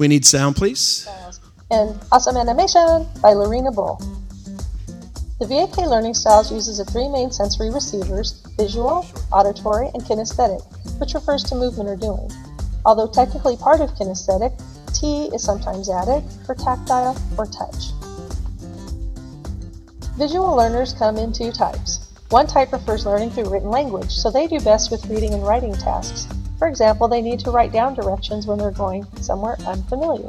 We need sound, please. And Awesome Animation by Lorena Bull. The VAK Learning Styles uses the three main sensory receivers visual, auditory, and kinesthetic, which refers to movement or doing. Although technically part of kinesthetic, T is sometimes added for tactile or touch. Visual learners come in two types. One type prefers learning through written language, so they do best with reading and writing tasks. For example, they need to write down directions when they're going somewhere unfamiliar.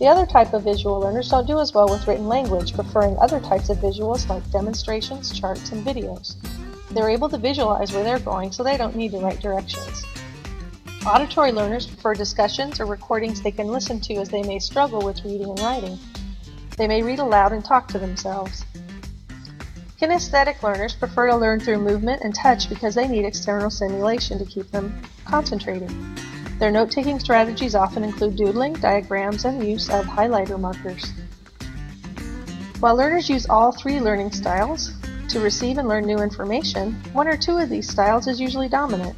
The other type of visual learners don't do as well with written language, preferring other types of visuals like demonstrations, charts, and videos. They're able to visualize where they're going, so they don't need to write directions. Auditory learners prefer discussions or recordings they can listen to as they may struggle with reading and writing. They may read aloud and talk to themselves. Kinesthetic learners prefer to learn through movement and touch because they need external stimulation to keep them concentrating. Their note-taking strategies often include doodling, diagrams, and use of highlighter markers. While learners use all three learning styles to receive and learn new information, one or two of these styles is usually dominant.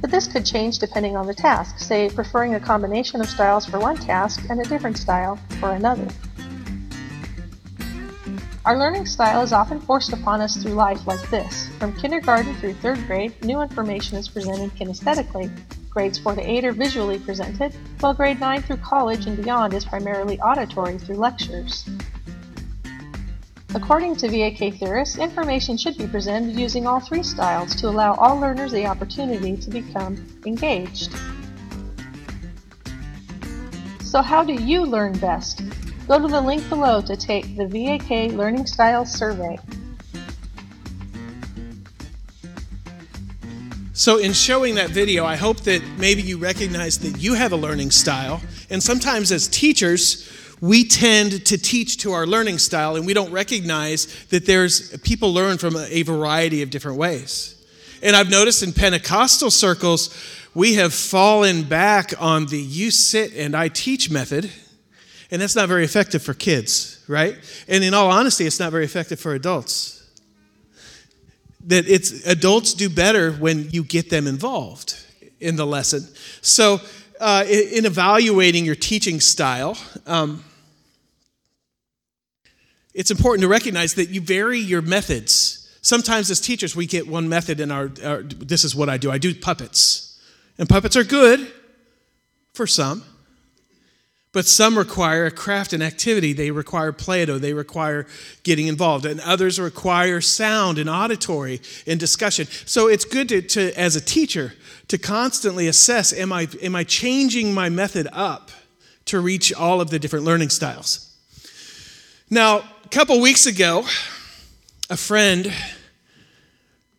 But this could change depending on the task, say preferring a combination of styles for one task and a different style for another. Our learning style is often forced upon us through life like this. From kindergarten through third grade, new information is presented kinesthetically, Grades 4 to 8 are visually presented, while grade 9 through college and beyond is primarily auditory through lectures. According to VAK theorists, information should be presented using all three styles to allow all learners the opportunity to become engaged. So how do you learn best? Go to the link below to take the VAK Learning Styles Survey. So, in showing that video, I hope that maybe you recognize that you have a learning style. And sometimes, as teachers, we tend to teach to our learning style and we don't recognize that there's people learn from a variety of different ways. And I've noticed in Pentecostal circles, we have fallen back on the you sit and I teach method. And that's not very effective for kids, right? And in all honesty, it's not very effective for adults that it's adults do better when you get them involved in the lesson. So, uh, in, in, evaluating your teaching style, um, it's important to recognize that you vary your methods. Sometimes, as teachers, we get one method in our, our this is what I do I do puppets. And puppets are good for some. But some require a craft and activity. They require Play-Doh. They require getting involved. And others require sound and auditory and discussion. So it's good to, to as a teacher, to constantly assess am I, am I changing my method up to reach all of the different learning styles? Now, a couple weeks ago, a friend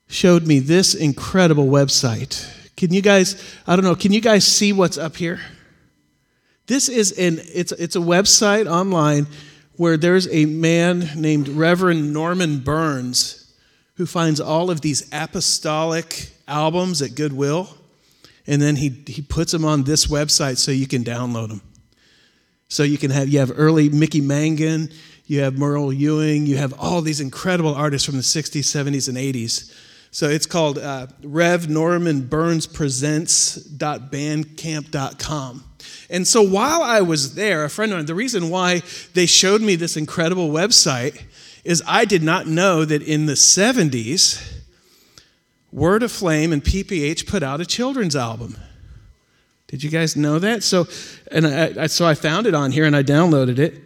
showed me this incredible website. Can you guys, I don't know, can you guys see what's up here? This is an it's it's a website online where there's a man named Reverend Norman Burns who finds all of these apostolic albums at Goodwill and then he he puts them on this website so you can download them. So you can have you have early Mickey Mangun, you have Murrell Ewing, you have all these incredible artists from the 60s, 70s, and 80s. So it's called uh, Rev Norman Burns Presents.bandcamp.com. And so while I was there, a friend of mine, the reason why they showed me this incredible website is I did not know that in the 70s, Word Aflame and PPH put out a children's album. Did you guys know that? So, and I, I, so I found it on here and I downloaded it.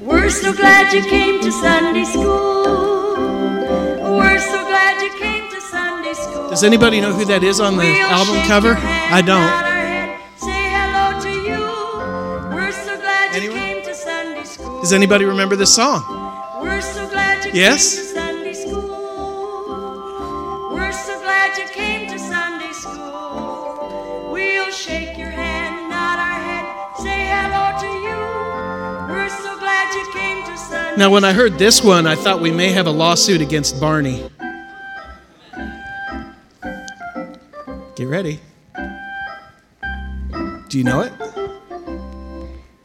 We're so glad you came to Sunday school. Does anybody know who that is on the album cover? I don't. Anyone? Does anybody remember this song? Yes? shake your hand, nod our head, say hello to you. We're so glad you came to Sunday. Now, when I heard this one, I thought we may have a lawsuit against Barney. Get ready. Do you know it?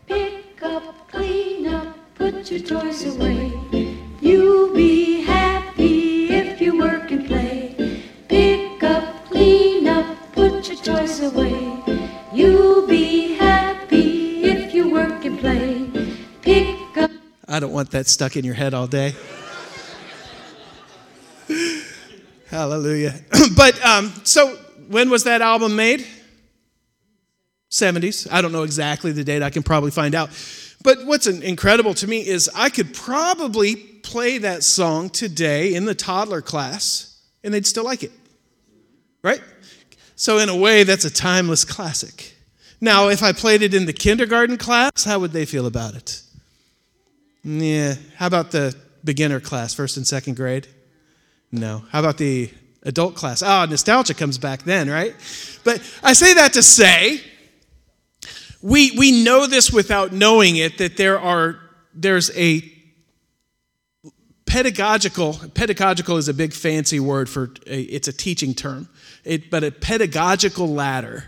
Pick up, clean up, put your toys away. You'll be happy if you work and play. Pick up, clean up, put your toys away. You'll be happy if you work and play. Pick up. I don't want that stuck in your head all day. Hallelujah. but um, so when was that album made? 70s. I don't know exactly the date. I can probably find out. But what's incredible to me is I could probably play that song today in the toddler class and they'd still like it. Right? So, in a way, that's a timeless classic. Now, if I played it in the kindergarten class, how would they feel about it? Yeah. How about the beginner class, first and second grade? No. How about the adult class? Ah, nostalgia comes back then, right? But I say that to say, we, we know this without knowing it, that there are, there's a pedagogical, pedagogical is a big fancy word for, a, it's a teaching term, it, but a pedagogical ladder,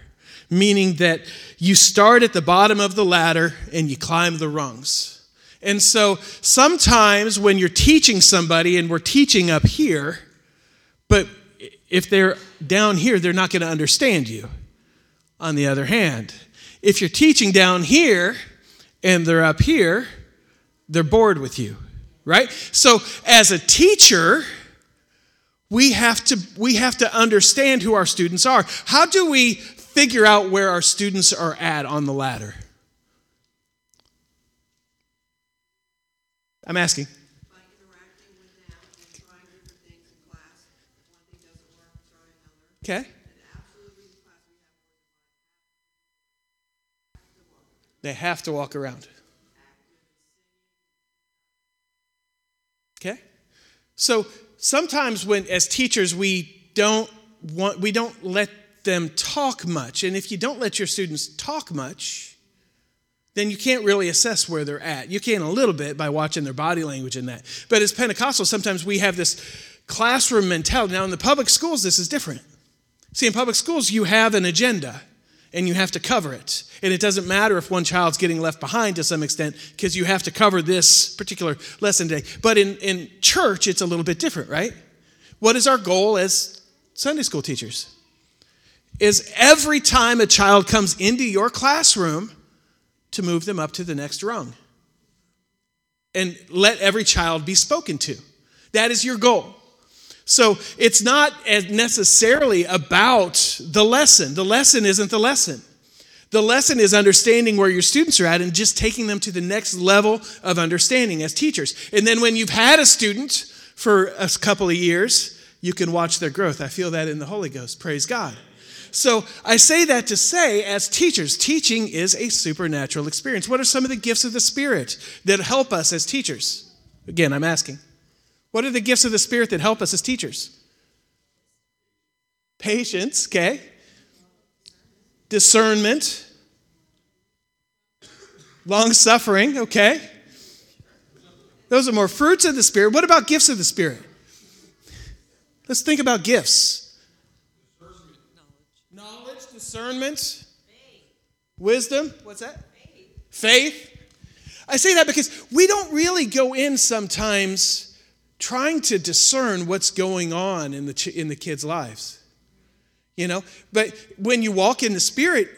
meaning that you start at the bottom of the ladder and you climb the rungs. And so sometimes when you're teaching somebody, and we're teaching up here, but if they're down here, they're not going to understand you. On the other hand, if you're teaching down here and they're up here, they're bored with you, right? So as a teacher, we have to we have to understand who our students are. How do we figure out where our students are at on the ladder? I'm asking. Okay. They have to walk around. Okay? So sometimes when as teachers we don't want we don't let them talk much. And if you don't let your students talk much, then you can't really assess where they're at. You can a little bit by watching their body language and that. But as Pentecostals, sometimes we have this classroom mentality. Now, in the public schools, this is different. See, in public schools, you have an agenda and you have to cover it. And it doesn't matter if one child's getting left behind to some extent because you have to cover this particular lesson today. But in, in church, it's a little bit different, right? What is our goal as Sunday school teachers? Is every time a child comes into your classroom, to move them up to the next rung. And let every child be spoken to. That is your goal. So it's not necessarily about the lesson. The lesson isn't the lesson. The lesson is understanding where your students are at and just taking them to the next level of understanding as teachers. And then when you've had a student for a couple of years, you can watch their growth. I feel that in the Holy Ghost. Praise God. So I say that to say, as teachers, teaching is a supernatural experience. What are some of the gifts of the Spirit that help us as teachers? Again, I'm asking. What are the gifts of the Spirit that help us as teachers? Patience, okay? Discernment. Long suffering, okay? Those are more fruits of the Spirit. What about gifts of the Spirit? Let's think about gifts Knowledge, Knowledge discernment, wisdom. What's that? Faith. I say that because we don't really go in sometimes trying to discern what's going on in the, in the kids' lives. You know, but when you walk in the Spirit,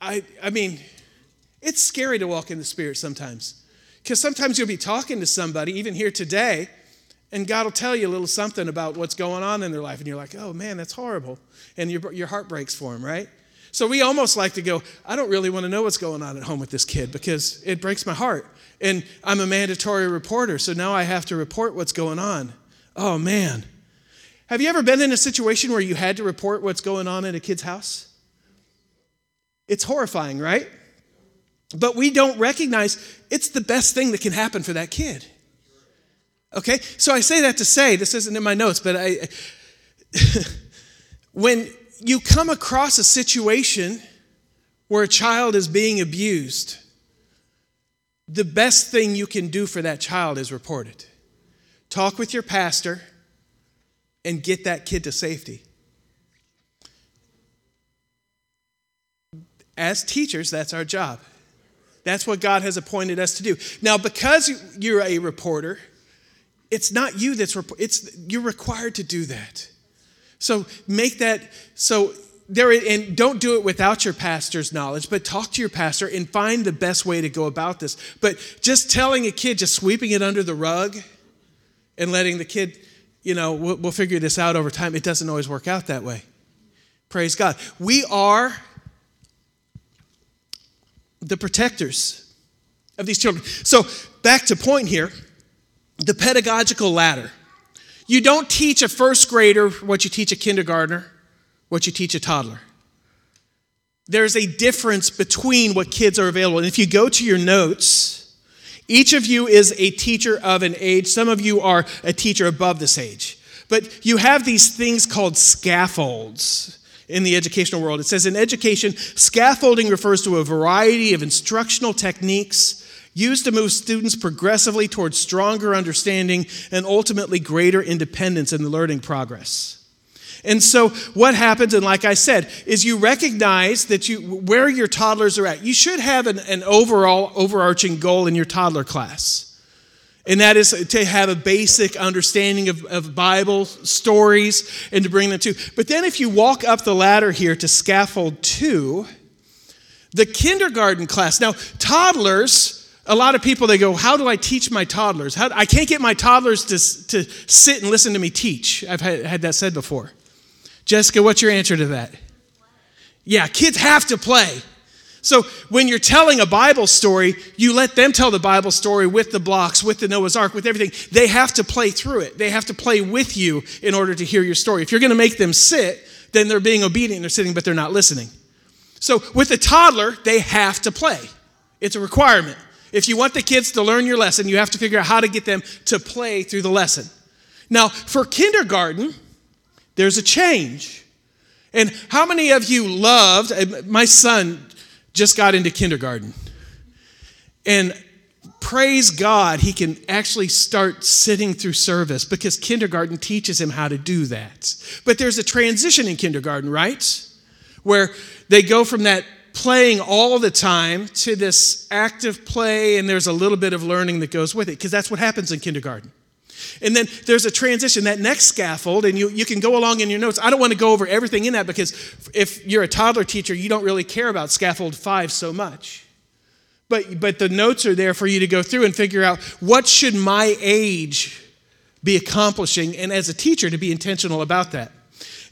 I, I mean, it's scary to walk in the Spirit sometimes. Because sometimes you'll be talking to somebody, even here today, and God will tell you a little something about what's going on in their life, and you're like, oh man, that's horrible. And your, your heart breaks for them, right? So we almost like to go, I don't really want to know what's going on at home with this kid because it breaks my heart. And I'm a mandatory reporter, so now I have to report what's going on. Oh man. Have you ever been in a situation where you had to report what's going on in a kid's house? It's horrifying, right? But we don't recognize it's the best thing that can happen for that kid. Okay? So I say that to say, this isn't in my notes, but I when you come across a situation where a child is being abused, the best thing you can do for that child is report it. Talk with your pastor and get that kid to safety. As teachers, that's our job. That's what God has appointed us to do. Now, because you're a reporter, it's not you that's it's you're required to do that. So make that so there and don't do it without your pastor's knowledge, but talk to your pastor and find the best way to go about this. But just telling a kid, just sweeping it under the rug and letting the kid, you know, we'll, we'll figure this out over time, it doesn't always work out that way. Praise God. We are the protectors of these children. So, back to point here the pedagogical ladder. You don't teach a first grader what you teach a kindergartner, what you teach a toddler. There's a difference between what kids are available. And if you go to your notes, each of you is a teacher of an age. Some of you are a teacher above this age. But you have these things called scaffolds in the educational world. It says in education, scaffolding refers to a variety of instructional techniques used to move students progressively towards stronger understanding and ultimately greater independence in the learning progress. And so what happens, and like I said, is you recognize that you where your toddlers are at. You should have an, an overall overarching goal in your toddler class. And that is to have a basic understanding of, of Bible stories and to bring them to. But then if you walk up the ladder here to scaffold two, the kindergarten class. Now, toddlers a lot of people they go how do i teach my toddlers? How, i can't get my toddlers to, to sit and listen to me teach. I've had, had that said before. Jessica what's your answer to that? Yeah kids have to play. So when you're telling a bible story you let them tell the bible story with the blocks with the noah's ark with everything. They have to play through it. They have to play with you in order to hear your story. If you're going to make them sit then they're being obedient they're sitting but they're not listening. So with a toddler they have to play. It's a requirement if you want the kids to learn your lesson, you have to figure out how to get them to play through the lesson. Now, for kindergarten, there's a change. And how many of you loved? Uh, my son just got into kindergarten. And praise God, he can actually start sitting through service because kindergarten teaches him how to do that. But there's a transition in kindergarten, right? Where they go from that playing all the time to this active play, and there's a little bit of learning that goes with it, because that's what happens in kindergarten. And then there's a transition, that next scaffold, and you, you can go along in your notes. I don't want to go over everything in that because if you're a toddler teacher, you don't really care about scaffold five so much. But, but the notes are there for you to go through and figure out what should my age be accomplishing, and as a teacher, to be intentional about that.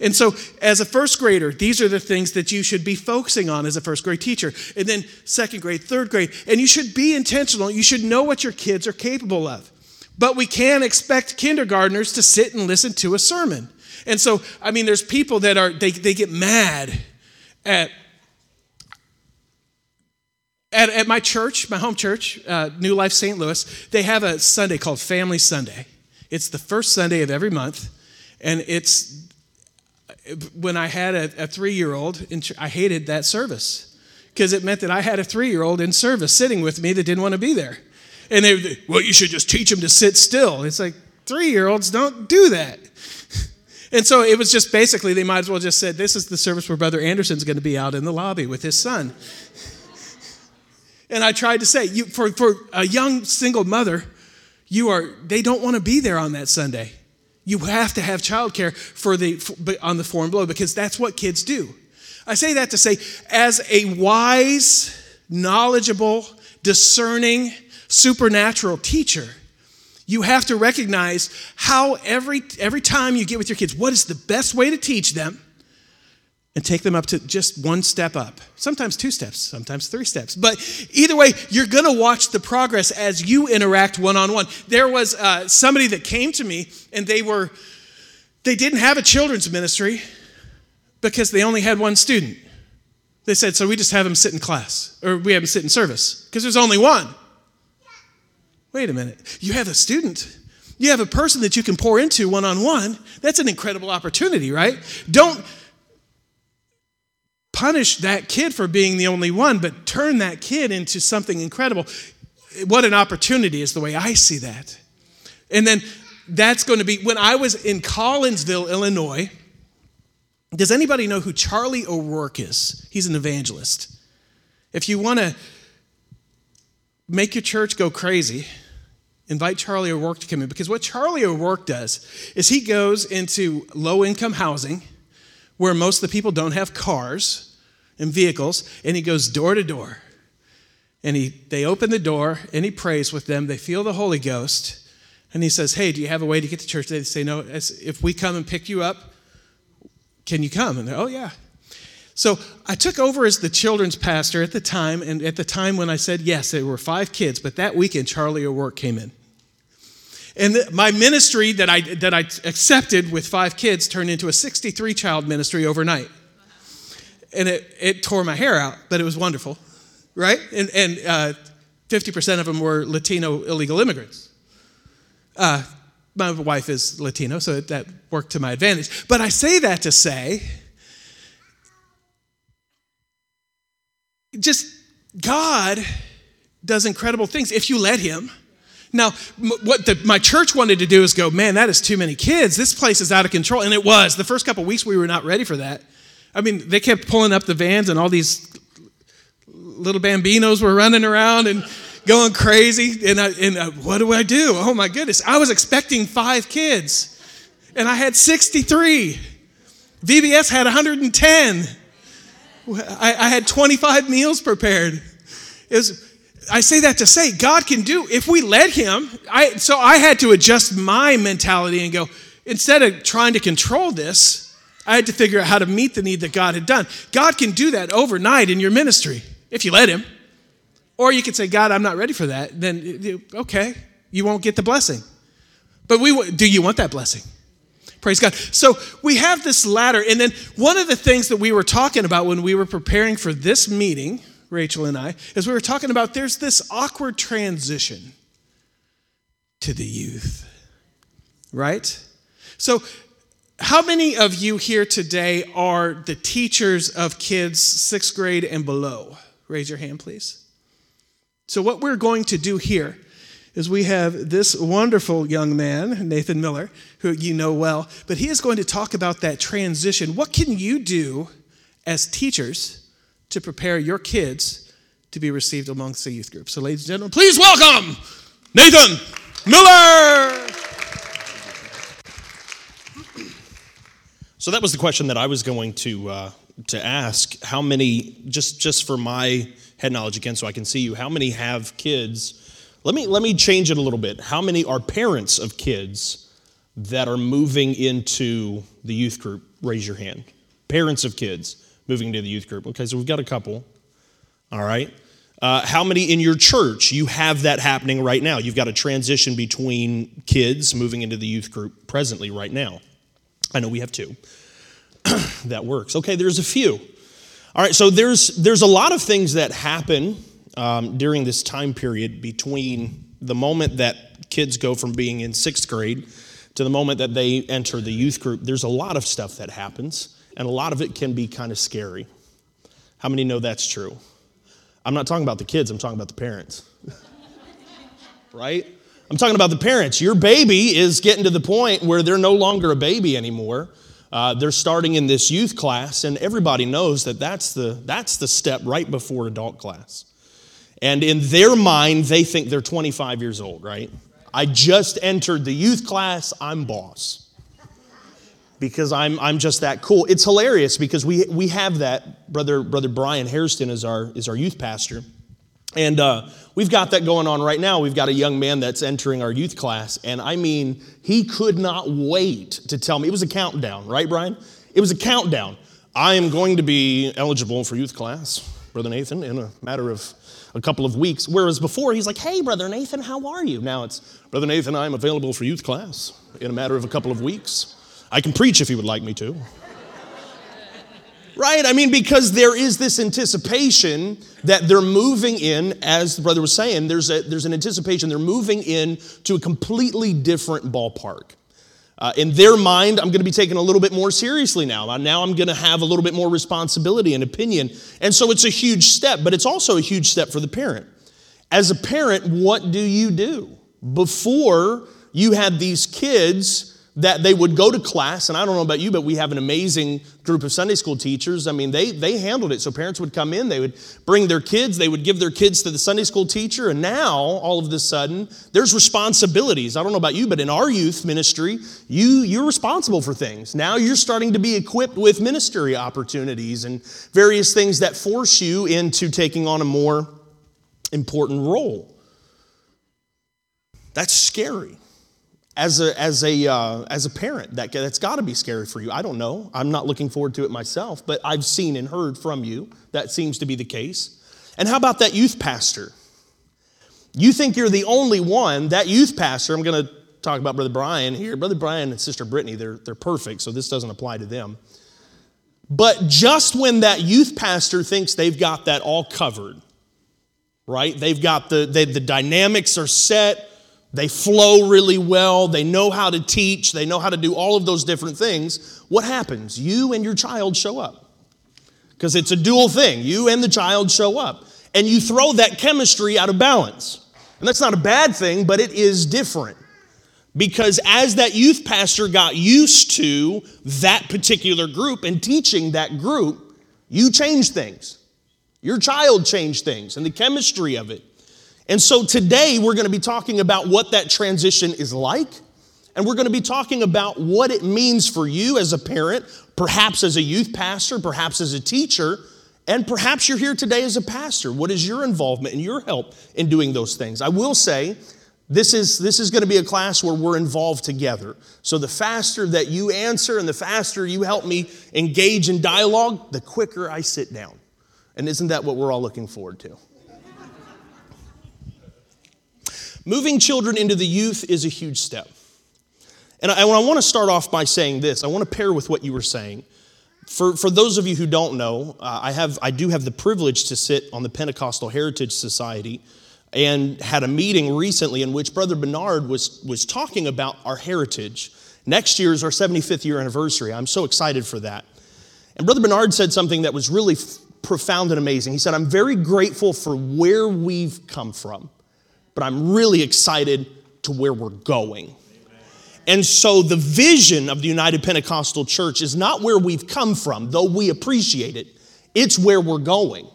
And so, as a first grader, these are the things that you should be focusing on as a first grade teacher. And then, second grade, third grade. And you should be intentional. You should know what your kids are capable of. But we can't expect kindergartners to sit and listen to a sermon. And so, I mean, there's people that are, they, they get mad at at, at, my church, my home church, uh, New Life St. Louis, they have a Sunday called Family Sunday. It's the first Sunday of every month, and it's when I had a, a three year old, I hated that service because it meant that I had a three year old in service sitting with me that didn't want to be there. And they, well, you should just teach them to sit still. It's like, three year olds don't do that. And so it was just basically, they might as well just said, This is the service where Brother Anderson's going to be out in the lobby with his son. and I tried to say, you, for, for a young single mother, you are, they don't want to be there on that Sunday. You have to have childcare for the for, on the foreign below because that's what kids do. I say that to say, as a wise, knowledgeable, discerning, supernatural teacher, you have to recognize how every every time you get with your kids, what is the best way to teach them and take them up to just one step up. Sometimes two steps, sometimes three steps. But either way, you're going to watch the progress as you interact one on one. There was uh, somebody that came to me and they were, they didn't have a children's ministry because they only had one student. They said, so we just have them sit in class or we have them sit in service because there's only one. Wait a minute. You have a student. You have a person that you can pour into one on one. That's an incredible opportunity, right? Don't punish that kid for being the only one, but turn that kid into something incredible. What an opportunity is the way I see that. And then that's going to be when I was in Collinsville, Illinois. Does anybody know who Charlie O'Rourke is? He's an evangelist. If you want to make your church go crazy, invite Charlie O'Rourke to come in because what Charlie O'Rourke does is he goes into low income housing where most of the people don't have cars and vehicles, and he goes door to door. And he, they open the door and he prays with them. They feel the Holy Ghost. And he says, Hey, do you have a way to get to church? They say, No, if we come and pick you up, can you come? And they're, Oh, yeah. So I took over as the children's pastor at the time. And at the time when I said yes, there were five kids. But that weekend, Charlie O'Rourke came in. And my ministry that I, that I accepted with five kids turned into a 63 child ministry overnight. And it, it tore my hair out, but it was wonderful right? And, and uh, 50% of them were Latino illegal immigrants. Uh, my wife is Latino, so that worked to my advantage. But I say that to say, just God does incredible things if you let Him. Now, what the, my church wanted to do is go, man, that is too many kids. This place is out of control. And it was. The first couple weeks, we were not ready for that. I mean, they kept pulling up the vans, and all these little bambinos were running around and going crazy. And, I, and I, what do I do? Oh my goodness. I was expecting five kids, and I had 63. VBS had 110. I, I had 25 meals prepared. Was, I say that to say God can do if we let Him. I, so I had to adjust my mentality and go instead of trying to control this. I had to figure out how to meet the need that God had done. God can do that overnight in your ministry if you let Him. Or you could say, God, I'm not ready for that. Then, okay, you won't get the blessing. But we, do you want that blessing? Praise God. So we have this ladder. And then one of the things that we were talking about when we were preparing for this meeting, Rachel and I, is we were talking about there's this awkward transition to the youth, right? So, how many of you here today are the teachers of kids sixth grade and below? Raise your hand, please. So, what we're going to do here is we have this wonderful young man, Nathan Miller, who you know well, but he is going to talk about that transition. What can you do as teachers to prepare your kids to be received amongst the youth group? So, ladies and gentlemen, please welcome Nathan Miller. So that was the question that I was going to uh, to ask. How many just just for my head knowledge again so i can see you how many have kids? Let me let me change it a little bit. How many are parents of kids that are moving into the youth group? Raise your hand. Parents of kids moving into the youth group. Okay so we've got a couple. All right. Uh, how many in your church you have that happening right now? You've got a transition between kids moving into the youth group presently right now i know we have two that works. Okay, there's a few. All right, so there's there's a lot of things that happen um, during this time period between the moment that kids go from being in sixth grade to the moment that they enter the youth group. There's a lot of stuff that happens, and a lot of it can be kind of scary. How many know that's true? I'm not talking about the kids. I'm talking about the parents. right? I'm talking about the parents. Your baby is getting to the point where they're no longer a baby anymore uh, they're starting in this youth class, and everybody knows that that's the, that's the step right before adult class. And in their mind, they think they're 25 years old, right? I just entered the youth class, I'm boss. Because I'm, I'm just that cool. It's hilarious because we, we have that. Brother, Brother Brian Hairston is our, is our youth pastor. And uh, we've got that going on right now. We've got a young man that's entering our youth class. And I mean, he could not wait to tell me. It was a countdown, right, Brian? It was a countdown. I am going to be eligible for youth class, Brother Nathan, in a matter of a couple of weeks. Whereas before, he's like, hey, Brother Nathan, how are you? Now it's, Brother Nathan, I'm available for youth class in a matter of a couple of weeks. I can preach if you would like me to. Right? I mean, because there is this anticipation that they're moving in, as the brother was saying, there's, a, there's an anticipation they're moving in to a completely different ballpark. Uh, in their mind, I'm going to be taken a little bit more seriously now. Now I'm going to have a little bit more responsibility and opinion. And so it's a huge step, but it's also a huge step for the parent. As a parent, what do you do? Before you had these kids that they would go to class, and I don't know about you, but we have an amazing group of Sunday school teachers. I mean, they, they handled it. So parents would come in, they would bring their kids, they would give their kids to the Sunday school teacher, and now, all of a sudden, there's responsibilities. I don't know about you, but in our youth ministry, you, you're responsible for things. Now you're starting to be equipped with ministry opportunities and various things that force you into taking on a more important role. That's scary as a, as a, uh, as a parent, that, that's got to be scary for you. I don't know. I'm not looking forward to it myself, but I've seen and heard from you that seems to be the case. And how about that youth pastor? You think you're the only one, that youth pastor, I'm going to talk about Brother Brian here. Brother Brian and Sister Brittany, they're, they're perfect, so this doesn't apply to them. But just when that youth pastor thinks they've got that all covered, right? They've got the, they, the dynamics are set, they flow really well. They know how to teach. They know how to do all of those different things. What happens? You and your child show up. Because it's a dual thing. You and the child show up. And you throw that chemistry out of balance. And that's not a bad thing, but it is different. Because as that youth pastor got used to that particular group and teaching that group, you change things. Your child changed things and the chemistry of it. And so today we're going to be talking about what that transition is like. And we're going to be talking about what it means for you as a parent, perhaps as a youth pastor, perhaps as a teacher, and perhaps you're here today as a pastor. What is your involvement and your help in doing those things? I will say, this is, this is going to be a class where we're involved together. So the faster that you answer and the faster you help me engage in dialogue, the quicker I sit down. And isn't that what we're all looking forward to? Moving children into the youth is a huge step. And I, I want to start off by saying this. I want to pair with what you were saying. For, for those of you who don't know, uh, I, have, I do have the privilege to sit on the Pentecostal Heritage Society and had a meeting recently in which Brother Bernard was, was talking about our heritage. Next year is our 75th year anniversary. I'm so excited for that. And Brother Bernard said something that was really f- profound and amazing. He said, I'm very grateful for where we've come from but I'm really excited to where we're going. And so the vision of the United Pentecostal Church is not where we've come from, though we appreciate it, it's where we're going.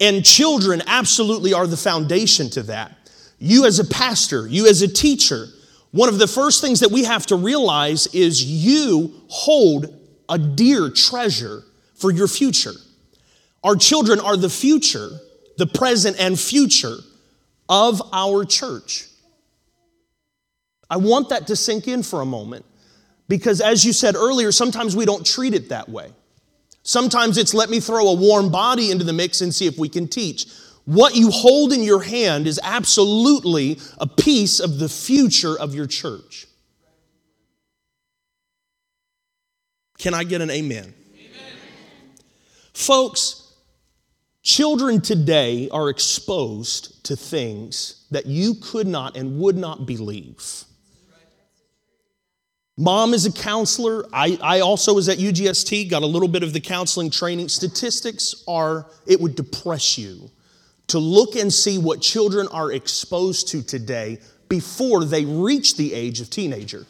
And children absolutely are the foundation to that. You, as a pastor, you, as a teacher, one of the first things that we have to realize is you hold a dear treasure for your future. Our children are the future, the present and future of our church. I want that to sink in for a moment because, as you said earlier, sometimes we don't treat it that way. Sometimes it's let me throw a warm body into the mix and see if we can teach. What you hold in your hand is absolutely a piece of the future of your church. Can I get an amen? amen? Folks, Children today are exposed to things that you could not and would not believe. Mom is a counselor. I, I also was at UGST, got a little bit of the counseling training. Statistics are, it would depress you to look and see what children are exposed to today before they reach the age of teenager.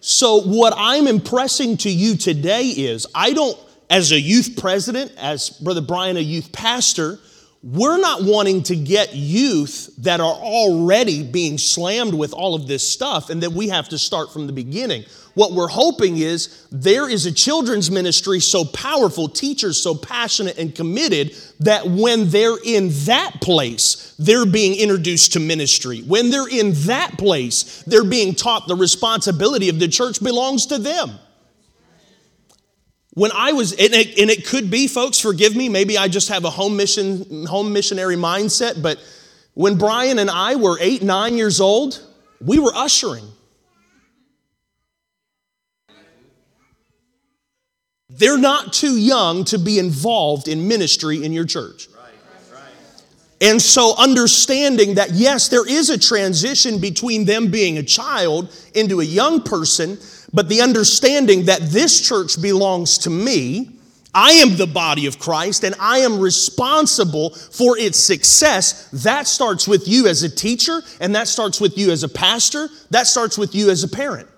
So, what I'm impressing to you today is I don't as a youth president, as Brother Brian, a youth pastor, we're not wanting to get youth that are already being slammed with all of this stuff and that we have to start from the beginning. What we're hoping is there is a children's ministry so powerful, teachers so passionate and committed that when they're in that place, they're being introduced to ministry. When they're in that place, they're being taught the responsibility of the church belongs to them. When I was, and it, and it could be, folks, forgive me, maybe I just have a home mission, home missionary mindset, but when Brian and I were eight, nine years old, we were ushering. They're not too young to be involved in ministry in your church. And so, understanding that yes, there is a transition between them being a child into a young person, but the understanding that this church belongs to me, I am the body of Christ and I am responsible for its success. That starts with you as a teacher and that starts with you as a pastor. That starts with you as a parent.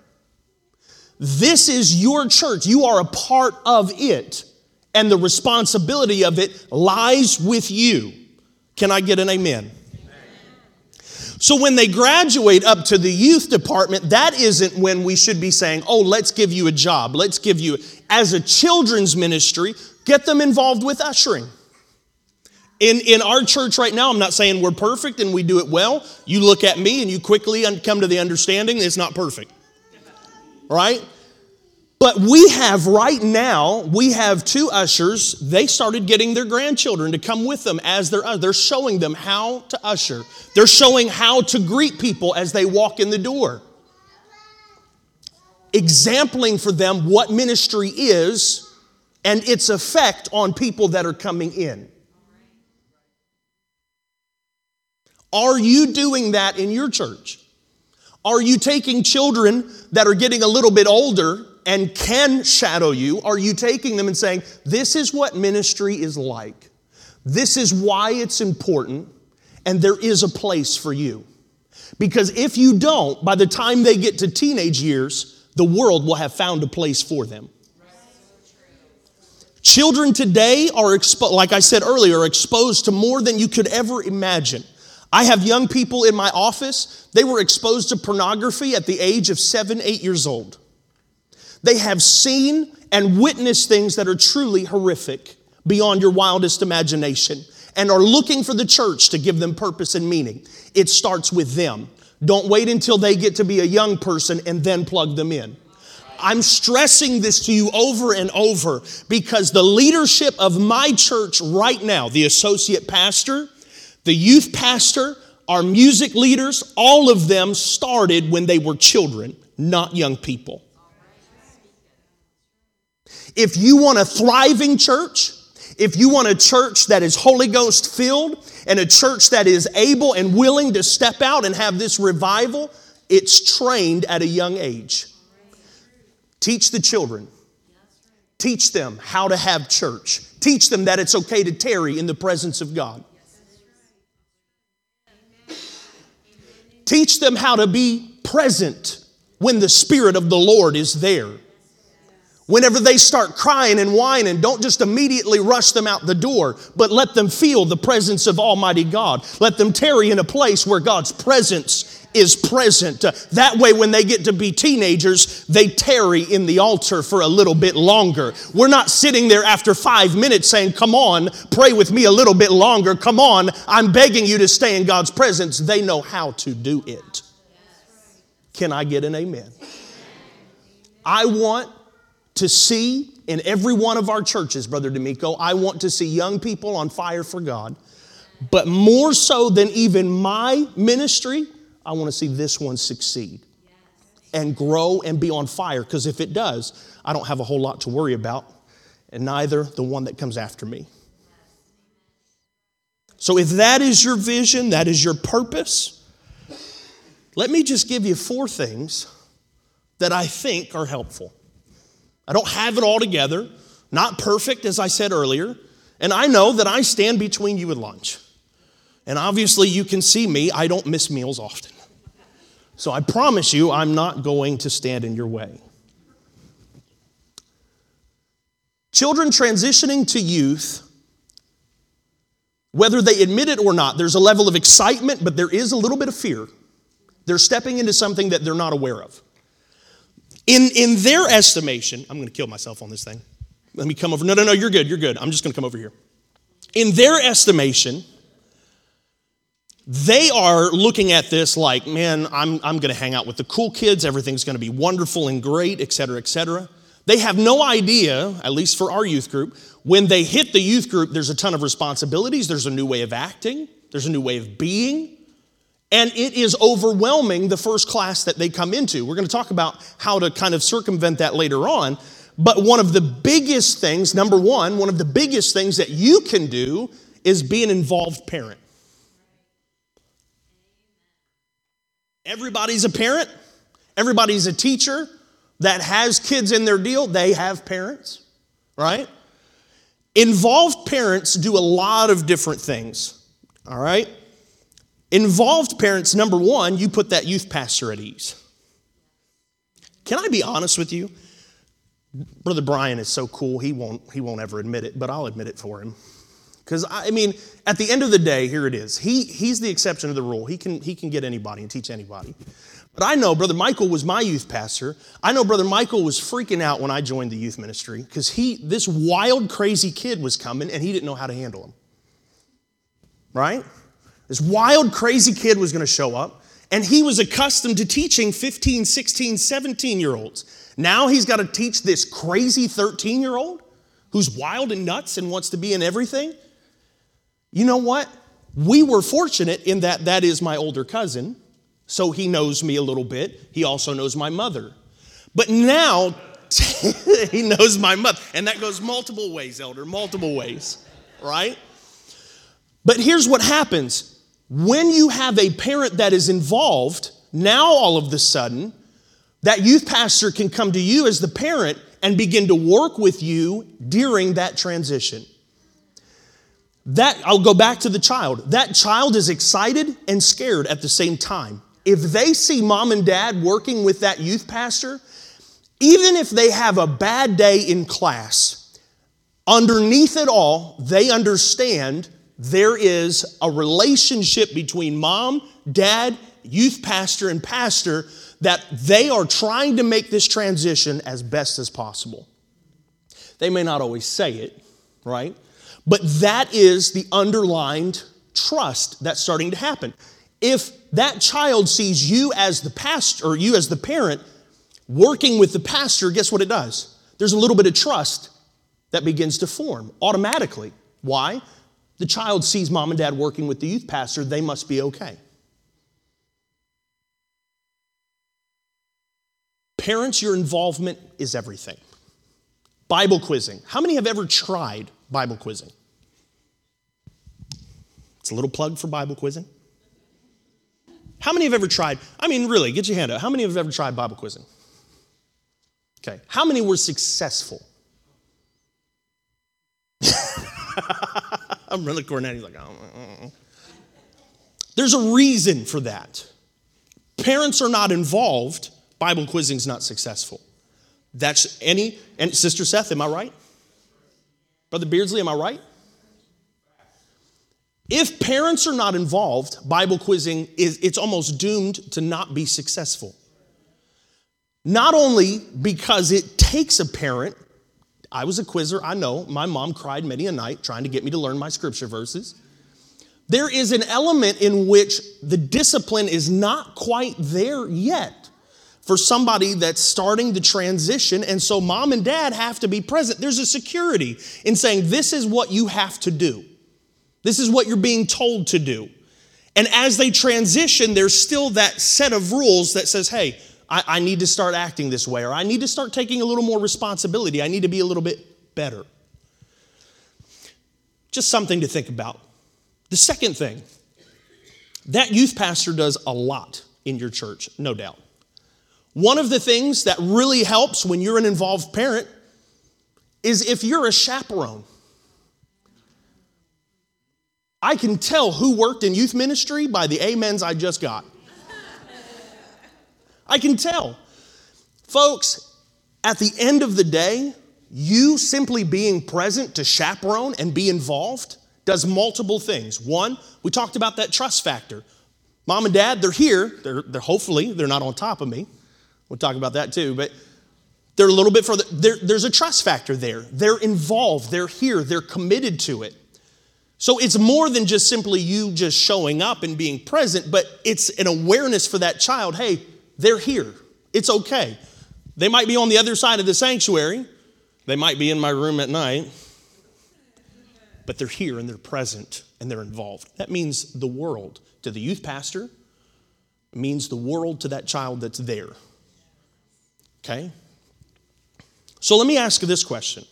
This is your church. You are a part of it, and the responsibility of it lies with you. Can I get an amen? So when they graduate up to the youth department, that isn't when we should be saying, oh, let's give you a job. Let's give you, as a children's ministry, get them involved with ushering. In, in our church right now, I'm not saying we're perfect and we do it well. You look at me and you quickly come to the understanding it's not perfect. Right? But we have right now, we have two ushers. They started getting their grandchildren to come with them as they're they're showing them how to usher. They're showing how to greet people as they walk in the door. Exempling for them what ministry is and its effect on people that are coming in. Are you doing that in your church? Are you taking children that are getting a little bit older and can shadow you? Are you taking them and saying, This is what ministry is like? This is why it's important, and there is a place for you. Because if you don't, by the time they get to teenage years, the world will have found a place for them. Children today are, expo- like I said earlier, exposed to more than you could ever imagine. I have young people in my office, they were exposed to pornography at the age of seven, eight years old. They have seen and witnessed things that are truly horrific beyond your wildest imagination and are looking for the church to give them purpose and meaning. It starts with them. Don't wait until they get to be a young person and then plug them in. I'm stressing this to you over and over because the leadership of my church right now, the associate pastor, the youth pastor, our music leaders, all of them started when they were children, not young people. If you want a thriving church, if you want a church that is Holy Ghost filled and a church that is able and willing to step out and have this revival, it's trained at a young age. Teach the children. Teach them how to have church. Teach them that it's okay to tarry in the presence of God. Teach them how to be present when the Spirit of the Lord is there. Whenever they start crying and whining, don't just immediately rush them out the door, but let them feel the presence of Almighty God. Let them tarry in a place where God's presence is present. That way, when they get to be teenagers, they tarry in the altar for a little bit longer. We're not sitting there after five minutes saying, Come on, pray with me a little bit longer. Come on, I'm begging you to stay in God's presence. They know how to do it. Can I get an amen? I want to see in every one of our churches, Brother D'Amico, I want to see young people on fire for God. But more so than even my ministry, I want to see this one succeed and grow and be on fire. Because if it does, I don't have a whole lot to worry about, and neither the one that comes after me. So, if that is your vision, that is your purpose, let me just give you four things that I think are helpful. I don't have it all together, not perfect, as I said earlier, and I know that I stand between you and lunch. And obviously, you can see me, I don't miss meals often. So I promise you, I'm not going to stand in your way. Children transitioning to youth, whether they admit it or not, there's a level of excitement, but there is a little bit of fear. They're stepping into something that they're not aware of. In, in their estimation, I'm going to kill myself on this thing. Let me come over. No, no, no, you're good. You're good. I'm just going to come over here. In their estimation, they are looking at this like, man, I'm, I'm going to hang out with the cool kids. Everything's going to be wonderful and great, et cetera, et cetera. They have no idea, at least for our youth group, when they hit the youth group, there's a ton of responsibilities. There's a new way of acting, there's a new way of being. And it is overwhelming the first class that they come into. We're going to talk about how to kind of circumvent that later on. But one of the biggest things, number one, one of the biggest things that you can do is be an involved parent. Everybody's a parent, everybody's a teacher that has kids in their deal, they have parents, right? Involved parents do a lot of different things, all right? Involved parents, number one, you put that youth pastor at ease. Can I be honest with you? Brother Brian is so cool, he won't, he won't ever admit it, but I'll admit it for him. Because I mean, at the end of the day, here it is. He, he's the exception to the rule. He can, he can get anybody and teach anybody. But I know Brother Michael was my youth pastor. I know Brother Michael was freaking out when I joined the youth ministry because he, this wild, crazy kid was coming and he didn't know how to handle him. Right? This wild, crazy kid was going to show up and he was accustomed to teaching 15, 16, 17 year olds. Now he's got to teach this crazy 13 year old who's wild and nuts and wants to be in everything. You know what? We were fortunate in that that is my older cousin so he knows me a little bit. He also knows my mother. But now he knows my mother. And that goes multiple ways, elder, multiple ways, right? But here's what happens when you have a parent that is involved, now all of the sudden, that youth pastor can come to you as the parent and begin to work with you during that transition. That I'll go back to the child. That child is excited and scared at the same time if they see mom and dad working with that youth pastor, even if they have a bad day in class, underneath it all, they understand there is a relationship between mom, dad, youth pastor, and pastor that they are trying to make this transition as best as possible. They may not always say it, right? But that is the underlined trust that's starting to happen if that child sees you as the pastor or you as the parent working with the pastor, guess what it does? There's a little bit of trust that begins to form automatically. Why? The child sees mom and dad working with the youth pastor, they must be okay. Parents, your involvement is everything. Bible quizzing. How many have ever tried Bible quizzing? It's a little plug for Bible quizzing. How many have ever tried? I mean, really, get your hand up. How many have ever tried Bible quizzing? Okay. How many were successful? I'm really. He's like, oh, uh, uh. There's a reason for that. Parents are not involved, Bible quizzing is not successful. That's any, and Sister Seth, am I right? Brother Beardsley, am I right? If parents are not involved, Bible quizzing is it's almost doomed to not be successful. Not only because it takes a parent, I was a quizzer, I know, my mom cried many a night trying to get me to learn my scripture verses. There is an element in which the discipline is not quite there yet for somebody that's starting the transition. And so mom and dad have to be present. There's a security in saying, this is what you have to do. This is what you're being told to do. And as they transition, there's still that set of rules that says, hey, I, I, need to start acting this way, or I need to start taking a little more responsibility. I need to be a little bit better. Just something to think about. The second thing, that youth pastor does a lot in your church, no doubt. One of the things that really helps when you're an involved parent is if you're a chaperone. I can tell who worked in youth ministry by the amens I just got. I can tell. Folks, at the end of the day, you simply being present to chaperone and be involved does multiple things. One, we talked about that trust factor. Mom and dad, they're here. They're, they're hopefully, they're not on top of me. We'll talk about that too, but they're a little bit further. There, there's a trust factor there. They're involved, they're here, they're committed to it. So it's more than just simply you just showing up and being present, but it's an awareness for that child hey, they're here. It's okay. They might be on the other side of the sanctuary, they might be in my room at night, but they're here and they're present and they're involved. That means the world to the youth pastor, it means the world to that child that's there. Okay? So let me ask you this question.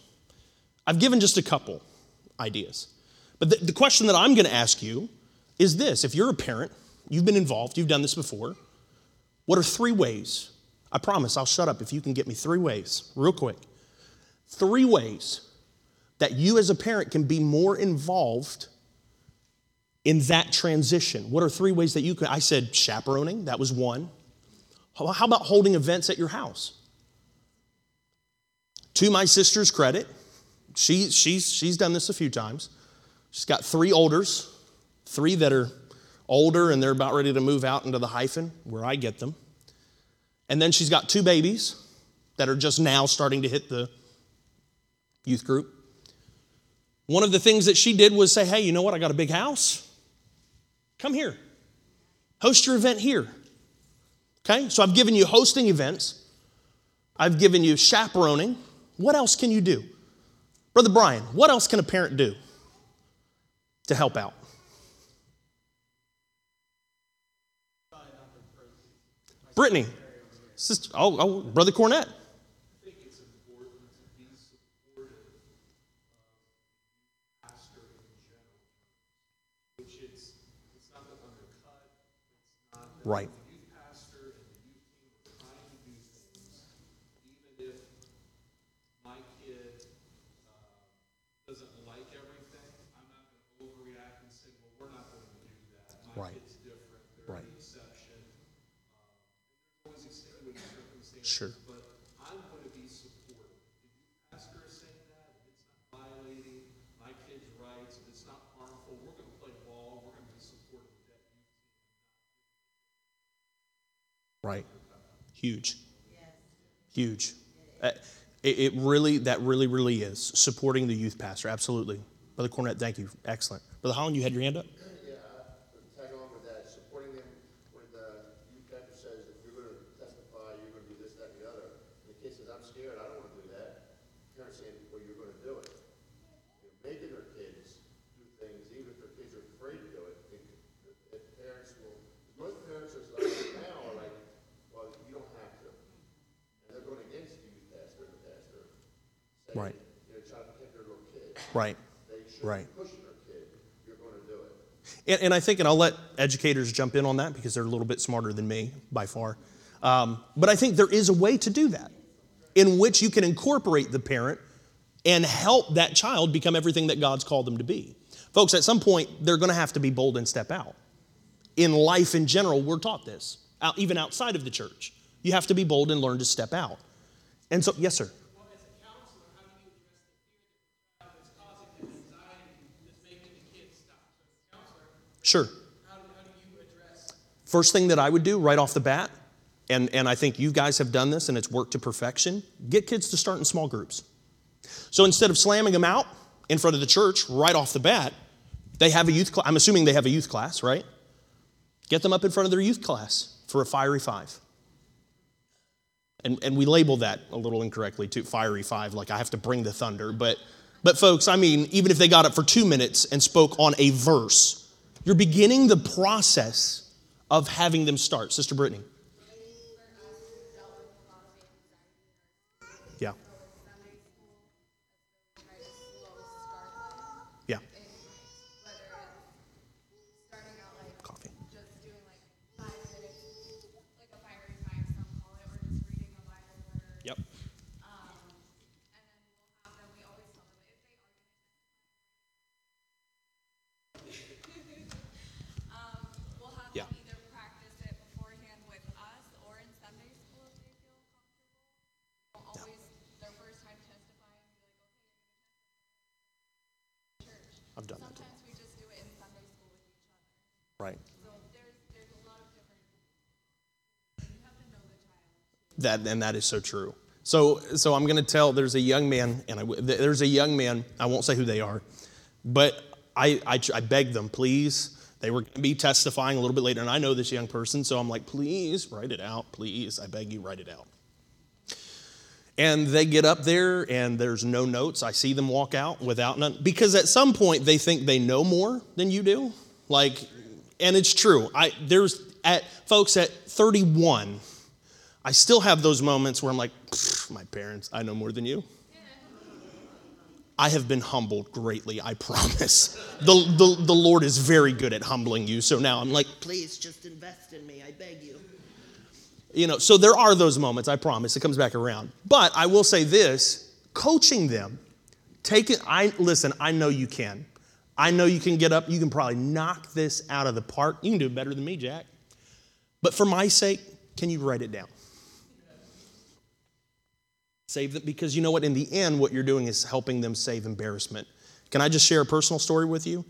I've given just a couple ideas. But the, the question that I'm going to ask you is this if you're a parent, you've been involved, you've done this before, what are three ways? I promise I'll shut up if you can get me three ways, real quick. Three ways that you as a parent can be more involved in that transition. What are three ways that you can? I said chaperoning, that was one. How about holding events at your house? To my sister's credit, she, she's, she's done this a few times. She's got three olders, three that are older and they're about ready to move out into the hyphen where I get them. And then she's got two babies that are just now starting to hit the youth group. One of the things that she did was say, Hey, you know what? I got a big house. Come here. Host your event here. Okay? So I've given you hosting events, I've given you chaperoning. What else can you do? Brother Brian, what else can a parent do to help out? Brittany, sister, oh, oh, Brother Cornett. Right. my kid uh, doesn't like everything, I'm not going to overreact and say, well, we're not going to do that. My Right. kid's different. They're Right. an exception. Um, there's always extenuating circumstances. Sure. But I'm going to be supportive. If your pastor is saying that, if it's not violating my kid's rights, if it's not harmful, we're going to play ball. We're going to be supportive of that youth team. Right. Huge. Huge. Uh, It, it really, that really, really is supporting the youth pastor. Absolutely. Brother Cornett, thank you. Excellent. Brother Holland, you had your hand up? Yeah, uh, tag on with that, supporting them when the youth pastor says, if you're gonna testify, you're gonna do this, that, and the other. And the kid says, I'm scared, I don't wanna do that. Parents saying, well, you're gonna do it. You know, Making their kids do things, even if their kids are afraid to do it, they, if parents will, most parents are like, now are like, well, you don't have to. And they're going against the youth pastor and the pastor. saying, Right. You know, trying to protect their little kid. Right. They should Right. be pushing their kid, you're gonna do it. And, and I think, and I'll let educators jump in on that because they're a little bit smarter than me by far. Um, but I think there is a way to do that in which you can incorporate the parent and help that child become everything that God's called them to be. Folks, at some point, they're going to have to be bold and step out. In life in general, we're taught this, out, even outside of the church. You have to be bold and learn to step out. And so, yes, sir. Sure. First thing that I would do right off the bat, and, and I think you guys have done this and it's worked to perfection, get kids to start in small groups. So instead of slamming them out in front of the church right off the bat, they have a youth class. I'm assuming they have a youth class, right? Get them up in front of their youth class for a fiery five. And, and we label that a little incorrectly too, fiery five, like I have to bring the thunder. But, but folks, I mean, even if they got up for two minutes and spoke on a verse, you're beginning the process of having them start. Sister Brittany. I've done that. Sometimes we just do it in Sunday school with each other. Right. So there's, there's a lot of different, you have to know the child. That and that is so true. So so I'm going to tell. There's a young man, and I, there's a young man. I won't say who they are, but I I, I begged them, please. They were going to be testifying a little bit later, and I know this young person, so I'm like, please write it out, please. I beg you, write it out. And they get up there, and there's no notes. I see them walk out without none, because at some point they think they know more than you do. Like, and it's true. I there's at folks at 31. I still have those moments where I'm like, my parents, I know more than you. I have been humbled greatly, I promise. The, the, the Lord is very good at humbling you. So now I'm like, please just invest in me, I beg you. You know, so there are those moments, I promise. It comes back around. But I will say this coaching them, take it, I listen, I know you can. I know you can get up, you can probably knock this out of the park. You can do it better than me, Jack. But for my sake, can you write it down? Save them because you know what? In the end, what you're doing is helping them save embarrassment. Can I just share a personal story with you?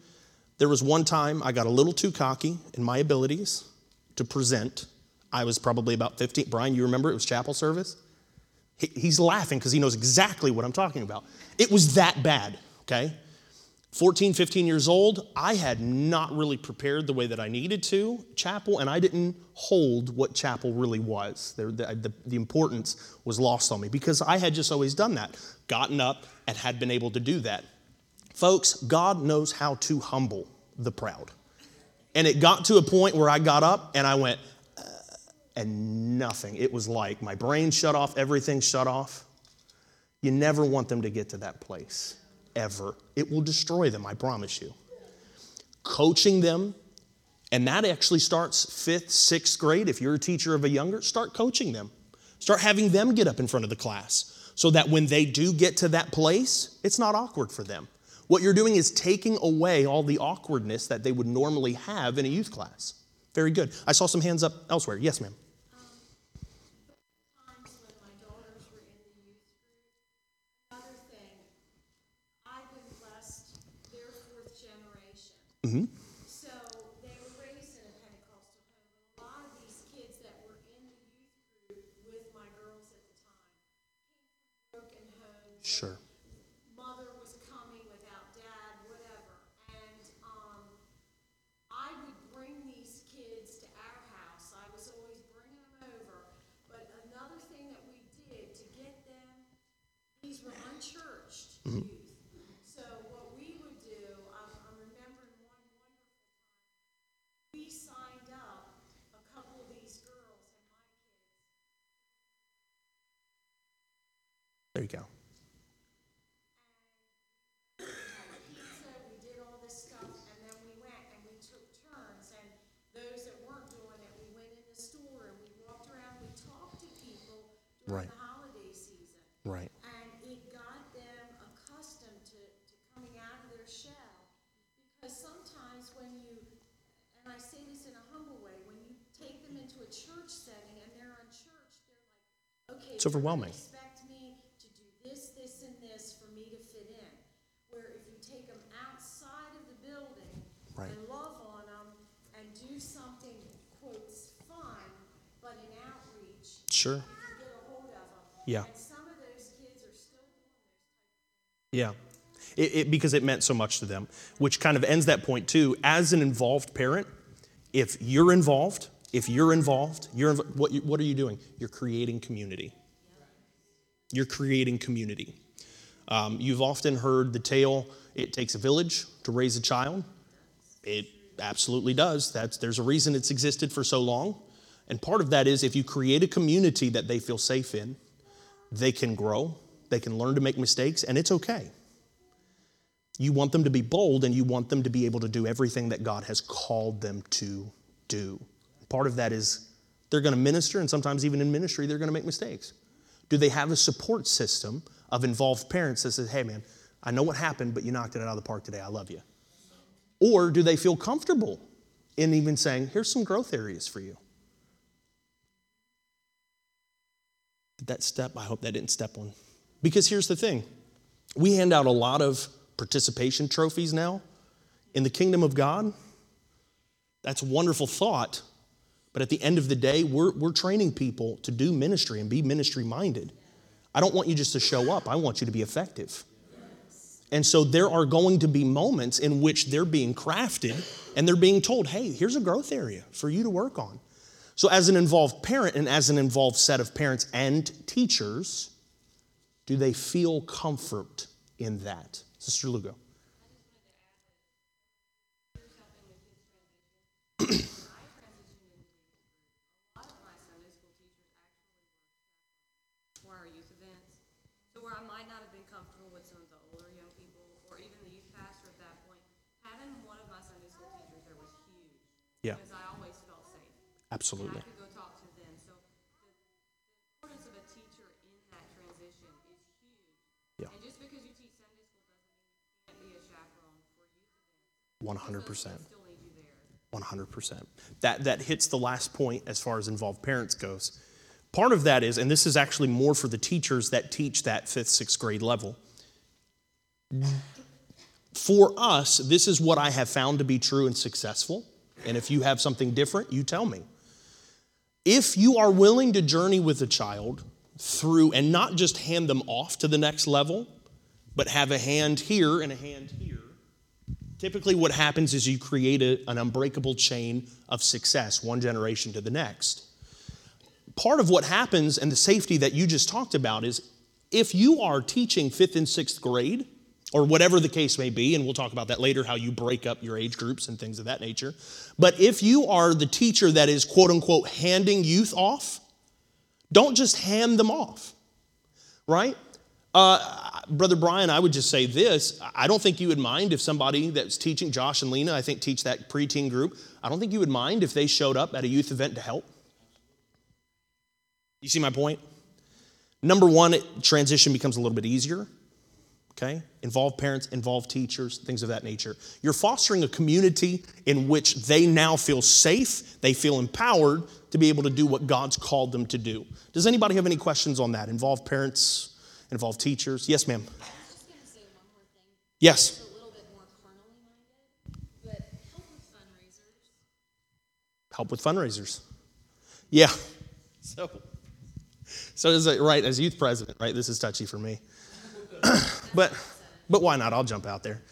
There was one time I got a little too cocky in my abilities to present. I was probably about 15. Brian, you remember it was chapel service? He- He's laughing because he knows exactly what I'm talking about. It was that bad, okay? 14, 15 years old, I had not really prepared the way that I needed to chapel, and I didn't hold what chapel really was. The, the, the, importance was lost on me because I had just always done that, gotten up and had been able to do that. Folks, God knows how to humble the proud. And it got to a point where I got up and I went, and nothing. It was like my brain shut off, everything shut off. You never want them to get to that place, ever. It will destroy them, I promise you. Coaching them, and that actually starts fifth, sixth grade. If you're a teacher of a younger, start coaching them. Start having them get up in front of the class so that when they do get to that place, it's not awkward for them. What you're doing is taking away all the awkwardness that they would normally have in a youth class. Very good. I saw some hands up elsewhere. Yes, ma'am. times when my daughters were in the youth group. Another thing, I've been blessed, they're fourth generation. So they were raised in a Pentecostal home. And a lot of these kids that were in the youth group with my girls at the time came from broken homes. Sure. Mother was coming without dad, whatever. And, um, I would bring these kids to our house. I was always bringing them over. But another thing that we did to get them, these were unchurched mm-hmm. youth. So what we would do, I'm, I'm remembering one wonderful time. We signed up a couple of these girls and my kids There you go. pizza, we did all this stuff, and then we went and we took turns, and those that weren't doing it, we went in the store and we walked around, we talked to people during Right. the holiday season. Right. And it got them accustomed to, to coming out of their shell. Because sometimes when you, and I say this in a humble way, when you take them into a church setting and they're unchurched, they're like, okay. It's overwhelming. Expect me to do this, this, and this for me to fit in. Where if you take them outside of the building Right. and love on them and do something, quotes, fun, but in outreach, Sure. get a hold of them. Yeah. And some of those kids are still Yeah. It, it, because it meant so much to them, which kind of ends that point too. As an involved parent, if you're involved, if you're involved, you're inv- what, you, what are you doing? You're creating community. You're creating community. Um, you've often heard the tale, it takes a village to raise a child. It absolutely does. That's, there's a reason it's existed for so long. And part of that is if you create a community that they feel safe in, they can grow, they can learn to make mistakes, and it's okay. You want them to be bold and you want them to be able to do everything that God has called them to do. Part of that is they're going to minister, and sometimes even in ministry, they're going to make mistakes. Do they have a support system of involved parents that says, hey, man, I know what happened, but you knocked it out of the park today. I love you. Or do they feel comfortable in even saying, here's some growth areas for you? Did that step? I hope that didn't step on. Because here's the thing we hand out a lot of participation trophies now in the kingdom of God. That's a wonderful thought. But at the end of the day, we're, we're training people to do ministry and be ministry minded. I don't want you just to show up, I want you to be effective. And so there are going to be moments in which they're being crafted and they're being told, hey, here's a growth area for you to work on. So, as an involved parent and as an involved set of parents and teachers, do they feel comfort in that? Sister Lugo. A lot of my Sunday school teachers actually were for our youth events. So where I might not have been comfortable with some of the older young people, or even the youth pastor at that point, having one of my Sunday school teachers there was huge. Yeah. Because I always felt safe. Absolutely. And I could go talk to them. So the, the importance of a teacher in that transition is huge. Yeah. And just because you teach Sunday school doesn't mean you can't be a chaperone for youth events. 100%. Those kids still need you there. 100%. That, that hits the last point as far as involved parents goes. Part of that is, and this is actually more for the teachers that teach that fifth, sixth grade level. For us, this is what I have found to be true and successful. And if you have something different, you tell me. If you are willing to journey with a child through and not just hand them off to the next level, but have a hand here and a hand here, typically what happens is you create a, an unbreakable chain of success, one generation to the next. Part of what happens and the safety that you just talked about is if you are teaching fifth and sixth grade, or whatever the case may be, and we'll talk about that later, how you break up your age groups and things of that nature. But if you are the teacher that is quote unquote handing youth off, don't just hand them off, right? Uh, Brother Brian, I would just say this. I don't think you would mind if somebody that's teaching, Josh and Lena, I think teach that preteen group, I don't think you would mind if they showed up at a youth event to help. You see my point? Number one, transition becomes a little bit easier okay? Involve parents, involve teachers, things of that nature. You're fostering a community in which they now feel safe, they feel empowered to be able to do what God's called them to do. Does anybody have any questions on that? Involve parents, involve teachers? Yes, ma'am. Yes. a little bit more carnally minded, but help with fundraisers. Help with fundraisers. Yeah. So, so is it right as youth president, right? This is touchy for me. but but why not? I'll jump out there.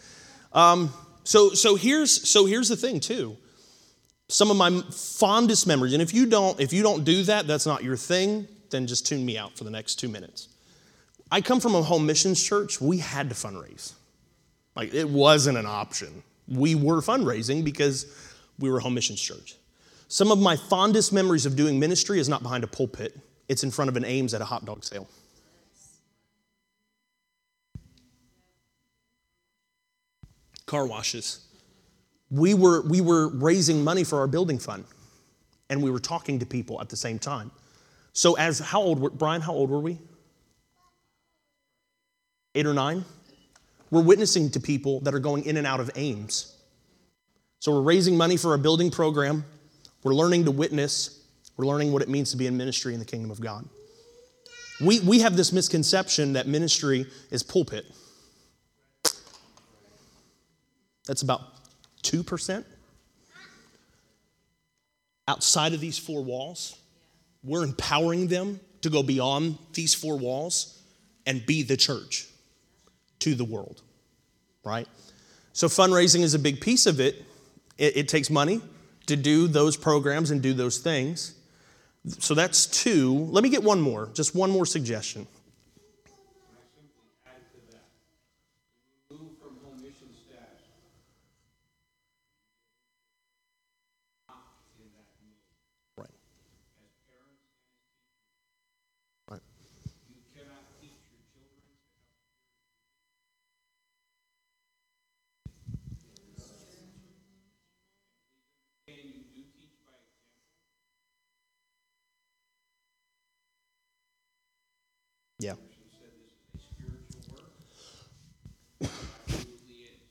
Um, so so here's so here's the thing too. Some of my fondest memories, and if you don't if you don't do that, that's not your thing. Then just tune me out for the next two minutes. I come from a home missions church. We had to fundraise. Like it wasn't an option. We were fundraising because we were a home missions church. Some of my fondest memories of doing ministry is not behind a pulpit. It's in front of an Ames at a hot dog sale. Car washes. We were, we were raising money for our building fund, and we were talking to people at the same time. So, as how old were, Brian, how old were we? Eight or nine? We're witnessing to people that are going in and out of Ames. So, we're raising money for our building program. We're learning to witness. We're learning what it means to be in ministry in the kingdom of God. We, we have this misconception that ministry is pulpit. That's about 2%. Outside of these four walls, we're empowering them to go beyond these four walls and be the church to the world, right? So, fundraising is a big piece of it. It, it takes money to do those programs and do those things. So, that's two. Let me get one more, just one more suggestion. add to that. Move from home mission status. Not in that mode. Right. As parents and as teachers, Right. you cannot teach your children to have And you do teach by example. Yeah. You said this is a spiritual work. Absolutely is.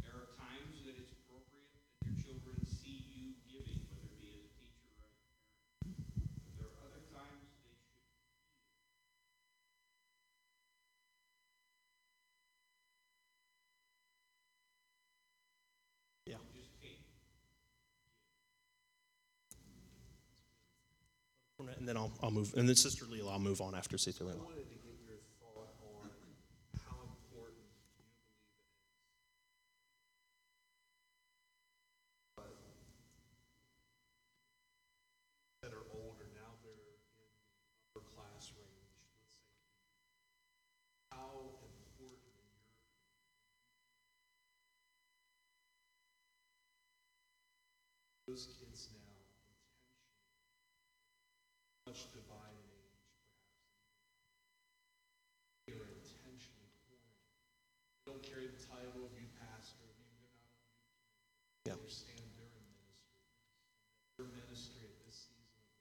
There are times that it's appropriate that your children see you giving, whether it be as a teacher or as a parent. But there are other times they should. Yeah. Just take. Then I'll, I'll move, and then Sister Leela, I'll move on after Sister Leela. wanted to get your thought on how important you believe it is. That are older, now they're in the upper class range, let's say. How important in your those kids now intentionally much divide in age, perhaps. They are intentionally pouring. They don't carry the title of youth pastor, maybe they're not on youth committee. They Yeah. understand they're in ministry. Their ministry at this season of life.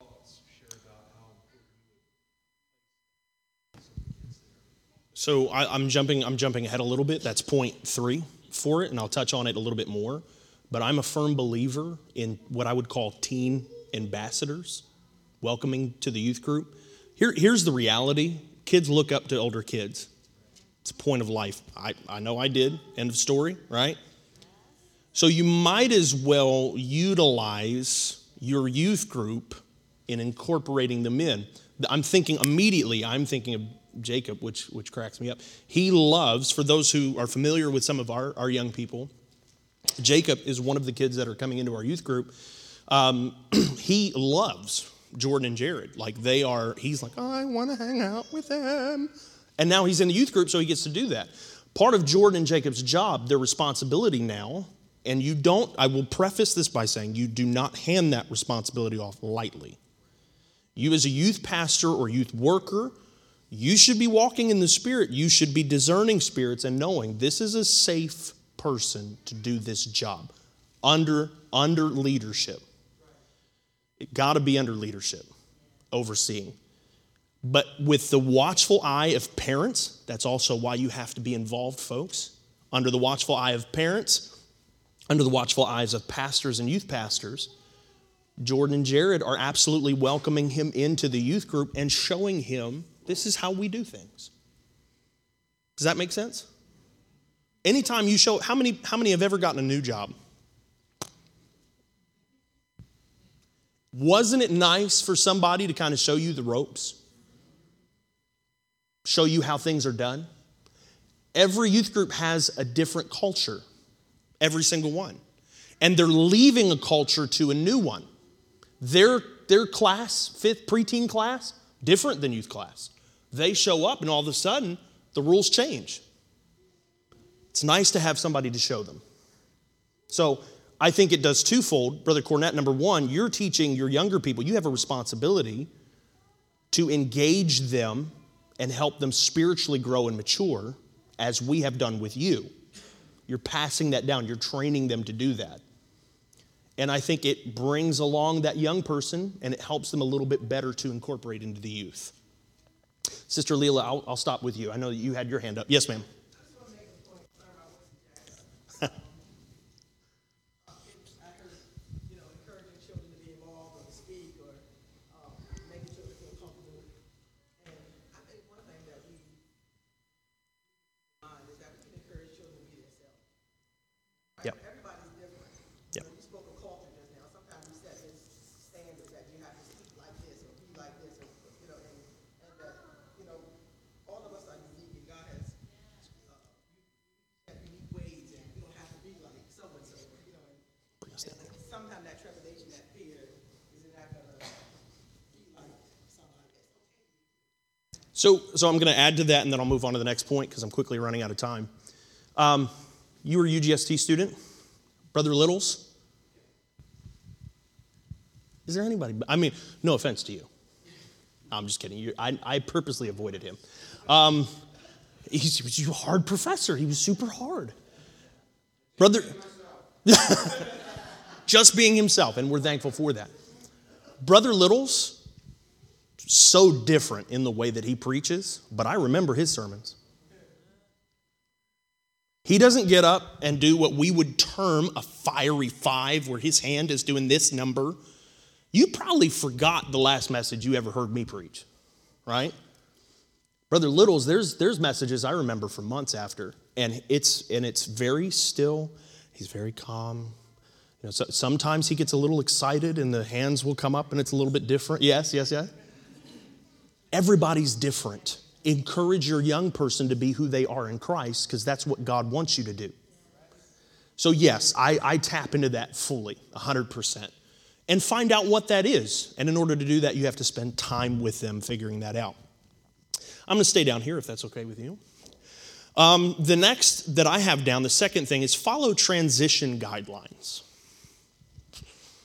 Thoughts share about how important you would place some of the kids there. So I, I'm jumping. I'm jumping ahead a little bit. That's point three for it, and I'll touch on it a little bit more. But I'm a firm believer in what I would call teen ambassadors, welcoming to the youth group. Here, here's the reality: kids look up to older kids. It's a point of life. I, I know I did. End of story. Right. So you might as well utilize your youth group in incorporating them in. I'm thinking immediately, I'm thinking of Jacob, which, which cracks me up. He loves, for those who are familiar with some of our, our young people, Jacob is one of the kids that are coming into our youth group. Um, he loves Jordan and Jared. Like they are, he's like, I want to hang out with them. And now he's in the youth group, so he gets to do that. Part of Jordan and Jacob's job, their responsibility now, and you don't, I will preface this by saying you do not hand that responsibility off lightly. You, as a youth pastor or youth worker, you should be walking in the Spirit. You should be discerning spirits and knowing this is a safe person to do this job under, under leadership. It got to be under leadership, overseeing. But with the watchful eye of parents, that's also why you have to be involved, folks. Under the watchful eye of parents, under the watchful eyes of pastors and youth pastors, Jordan and Jared are absolutely welcoming him into the youth group and showing him this is how we do things. Does that make sense? Anytime you show, how many, how many have ever gotten a new job? Wasn't it nice for somebody to kind of show you the ropes? Show you how things are done? Every youth group has a different culture, every single one. And they're leaving a culture to a new one. Their, their class, fifth preteen class, different than youth class. They show up and all of a sudden the rules change. It's nice to have somebody to show them. So I think it does twofold. Brother Cornett, number one, you're teaching your younger people, you have a responsibility to engage them and help them spiritually grow and mature as we have done with you. You're passing that down, you're training them to do that. And I think it brings along that young person and it helps them a little bit better to incorporate into the youth. Sister Leela, I'll, I'll stop with you. I know you had your hand up. Yes, ma'am. Yep. Everybody's different. Yep. You spoke of culture just now. Sometimes you set this standard that you have to speak like this or be like this, or, you know, and, and that, you know, all of us are unique and God has, uh, you have unique ways and you don't have to be like so and so, you know. And, and sometimes that trepidation, that fear, is it not gonna be like somebody else? So, so I'm going to add to that, and then I'll move on to the next point because I'm quickly running out of time. Um, you were a UGST student, Brother Littles. Is there anybody? I mean, no offense to you. I'm just kidding. You, I, I purposely avoided him. Um, he was a hard professor. He was super hard. Brother, just being himself, and we're thankful for that. Brother Littles, so different in the way that he preaches, but I remember his sermons. He doesn't get up and do what we would term a fiery five, where his hand is doing this number. You probably forgot the last message you ever heard me preach, right? Brother Littles, there's, there's messages I remember from months after, and it's, and it's very still. He's very calm. You know, so, sometimes he gets a little excited and the hands will come up and it's a little bit different. Yes, yes, yes. Everybody's different. Encourage your young person to be who they are in Christ because that's what God wants you to do. So, yes, I, I tap into that fully, 100%, and find out what that is. And in order to do that, you have to spend time with them figuring that out. I'm going to stay down here if that's okay with you. Um, the next that I have down, the second thing is follow transition guidelines.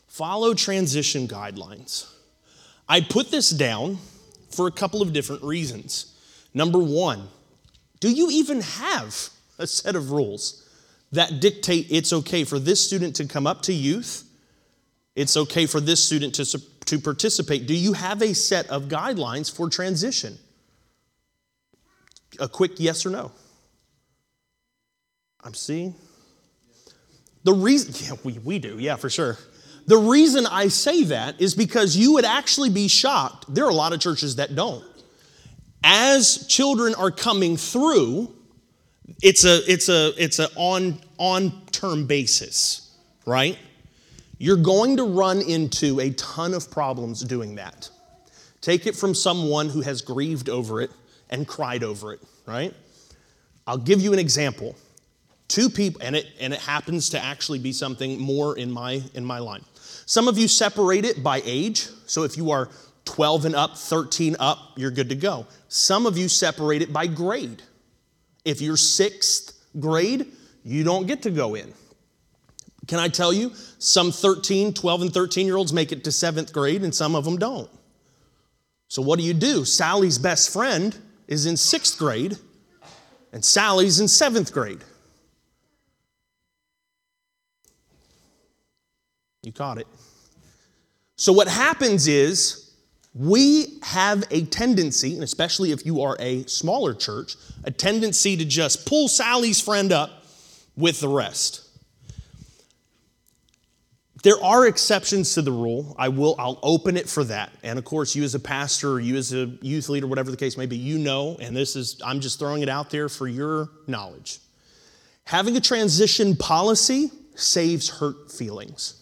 Follow transition guidelines. I put this down for a couple of different reasons. Number one, do you even have a set of rules that dictate it's okay for this student to come up to youth? It's okay for this student to, to participate. Do you have a set of guidelines for transition? A quick yes or no. I'm seeing. The reason, yeah, we, we do, yeah, for sure. The reason I say that is because you would actually be shocked. There are a lot of churches that don't. As children are coming through, it's a it's a it's a on on term basis, right? You're going to run into a ton of problems doing that. Take it from someone who has grieved over it and cried over it, right? I'll give you an example. Two people, and it and it happens to actually be something more in my in my line. Some of you separate it by age. So if you are 12 and up, 13 up, you're good to go. Some of you separate it by grade. If you're sixth grade, you don't get to go in. Can I tell you, some 13, 12, and 13 year olds make it to seventh grade, and some of them don't. So, what do you do? Sally's best friend is in sixth grade, and Sally's in seventh grade. You caught it. So, what happens is we have a tendency, and especially if you are a smaller church, a tendency to just pull Sally's friend up with the rest. There are exceptions to the rule. I will, I'll open it for that. And of course, you as a pastor or you as a youth leader, whatever the case may be, you know, and this is, I'm just throwing it out there for your knowledge. Having a transition policy saves hurt feelings.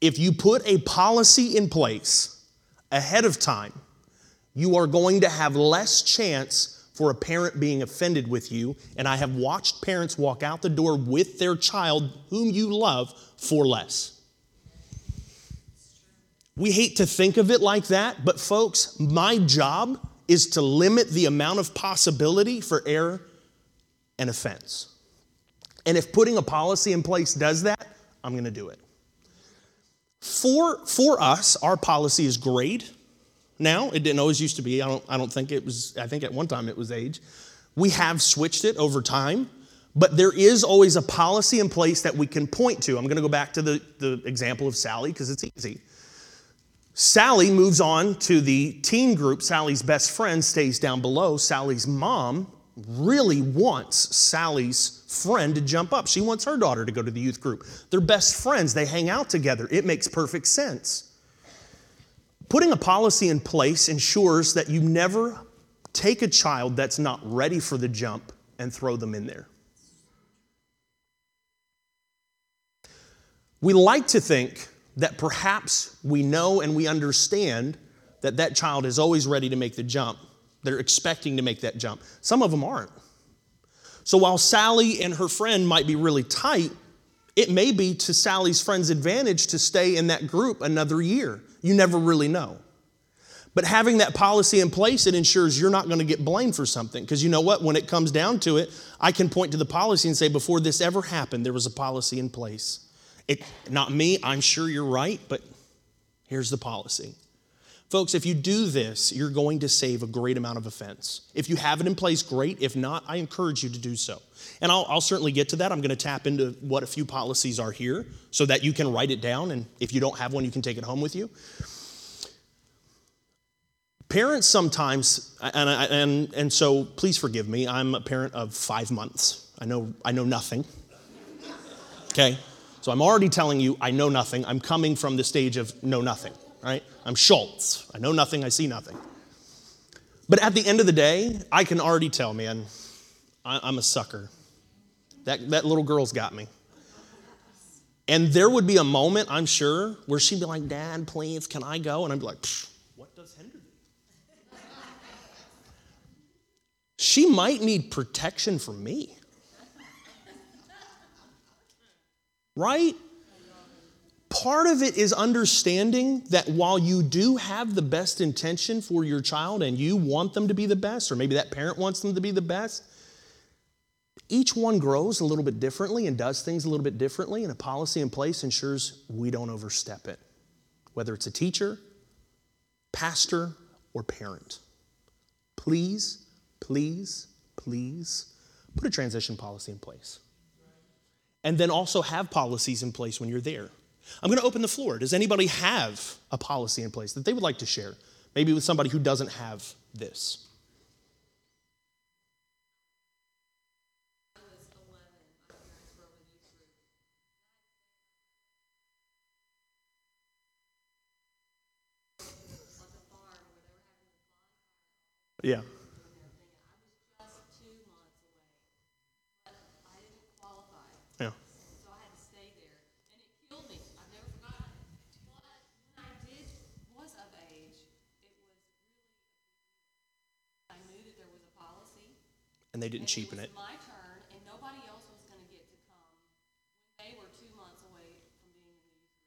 If you put a policy in place ahead of time, you are going to have less chance for a parent being offended with you. And I have watched parents walk out the door with their child, whom you love, for less. We hate to think of it like that, but folks, my job is to limit the amount of possibility for error and offense. And if putting a policy in place does that, I'm going to do it. For, for us, our policy is grade. Now, it didn't always used to be. I don't, I don't think it was, I think at one time it was age. We have switched it over time, but there is always a policy in place that we can point to. I'm going to go back to the, the example of Sally because it's easy. Sally moves on to the teen group. Sally's best friend stays down below. Sally's mom really wants Sally's friend to jump up. She wants her daughter to go to the youth group. They're best friends, they hang out together. It makes perfect sense. Putting a policy in place ensures that you never take a child that's not ready for the jump and throw them in there. We like to think that perhaps we know and we understand that that child is always ready to make the jump. They're expecting to make that jump. Some of them aren't. So while Sally and her friend might be really tight, it may be to Sally's friend's advantage to stay in that group another year. You never really know. But having that policy in place, it ensures you're not going to get blamed for something. Because you know what? When it comes down to it, I can point to the policy and say, before this ever happened, there was a policy in place. It, not me, I'm sure you're right, but here's the policy. Folks, if you do this, you're going to save a great amount of offense. If you have it in place, great. If not, I encourage you to do so. And I'll, I'll, certainly get to that. I'm going to tap into what a few policies are here so that you can write it down. And if you don't have one, you can take it home with you. Parents sometimes, and, and, and so please forgive me, I'm a parent of five months. I know, I know nothing. Okay? So I'm already telling you I know nothing. I'm coming from the stage of know nothing right? I'm Schultz. I know nothing, I see nothing. But at the end of the day, I can already tell, man, I'm a sucker. That, that little girl's got me. And there would be a moment, I'm sure, where she'd be like, Dad, please, can I go? And I'd be like, what does hinder thee? she might need protection from me. Right? Part of it is understanding that while you do have the best intention for your child and you want them to be the best, or maybe that parent wants them to be the best, each one grows a little bit differently and does things a little bit differently, and a policy in place ensures we don't overstep it, whether it's a teacher, pastor, or parent. Please, please, please put a transition policy in place. And then also have policies in place when you're there. I'm going to open the floor. Does anybody have a policy in place that they would like to share? Maybe with somebody who doesn't have this? I was eleven, my parents were over youth group. On the farm where they were having the bonfire Yeah. and everything. I was just two months away. But I didn't qualify. Yeah. So I had to stay there. And it killed me. I've never forgotten it. But when I did, was of age, it was really, I knew that there was a policy. And they didn't cheapen and it. it my turn, and nobody else was gonna get to come they were two months away from being in the youth group.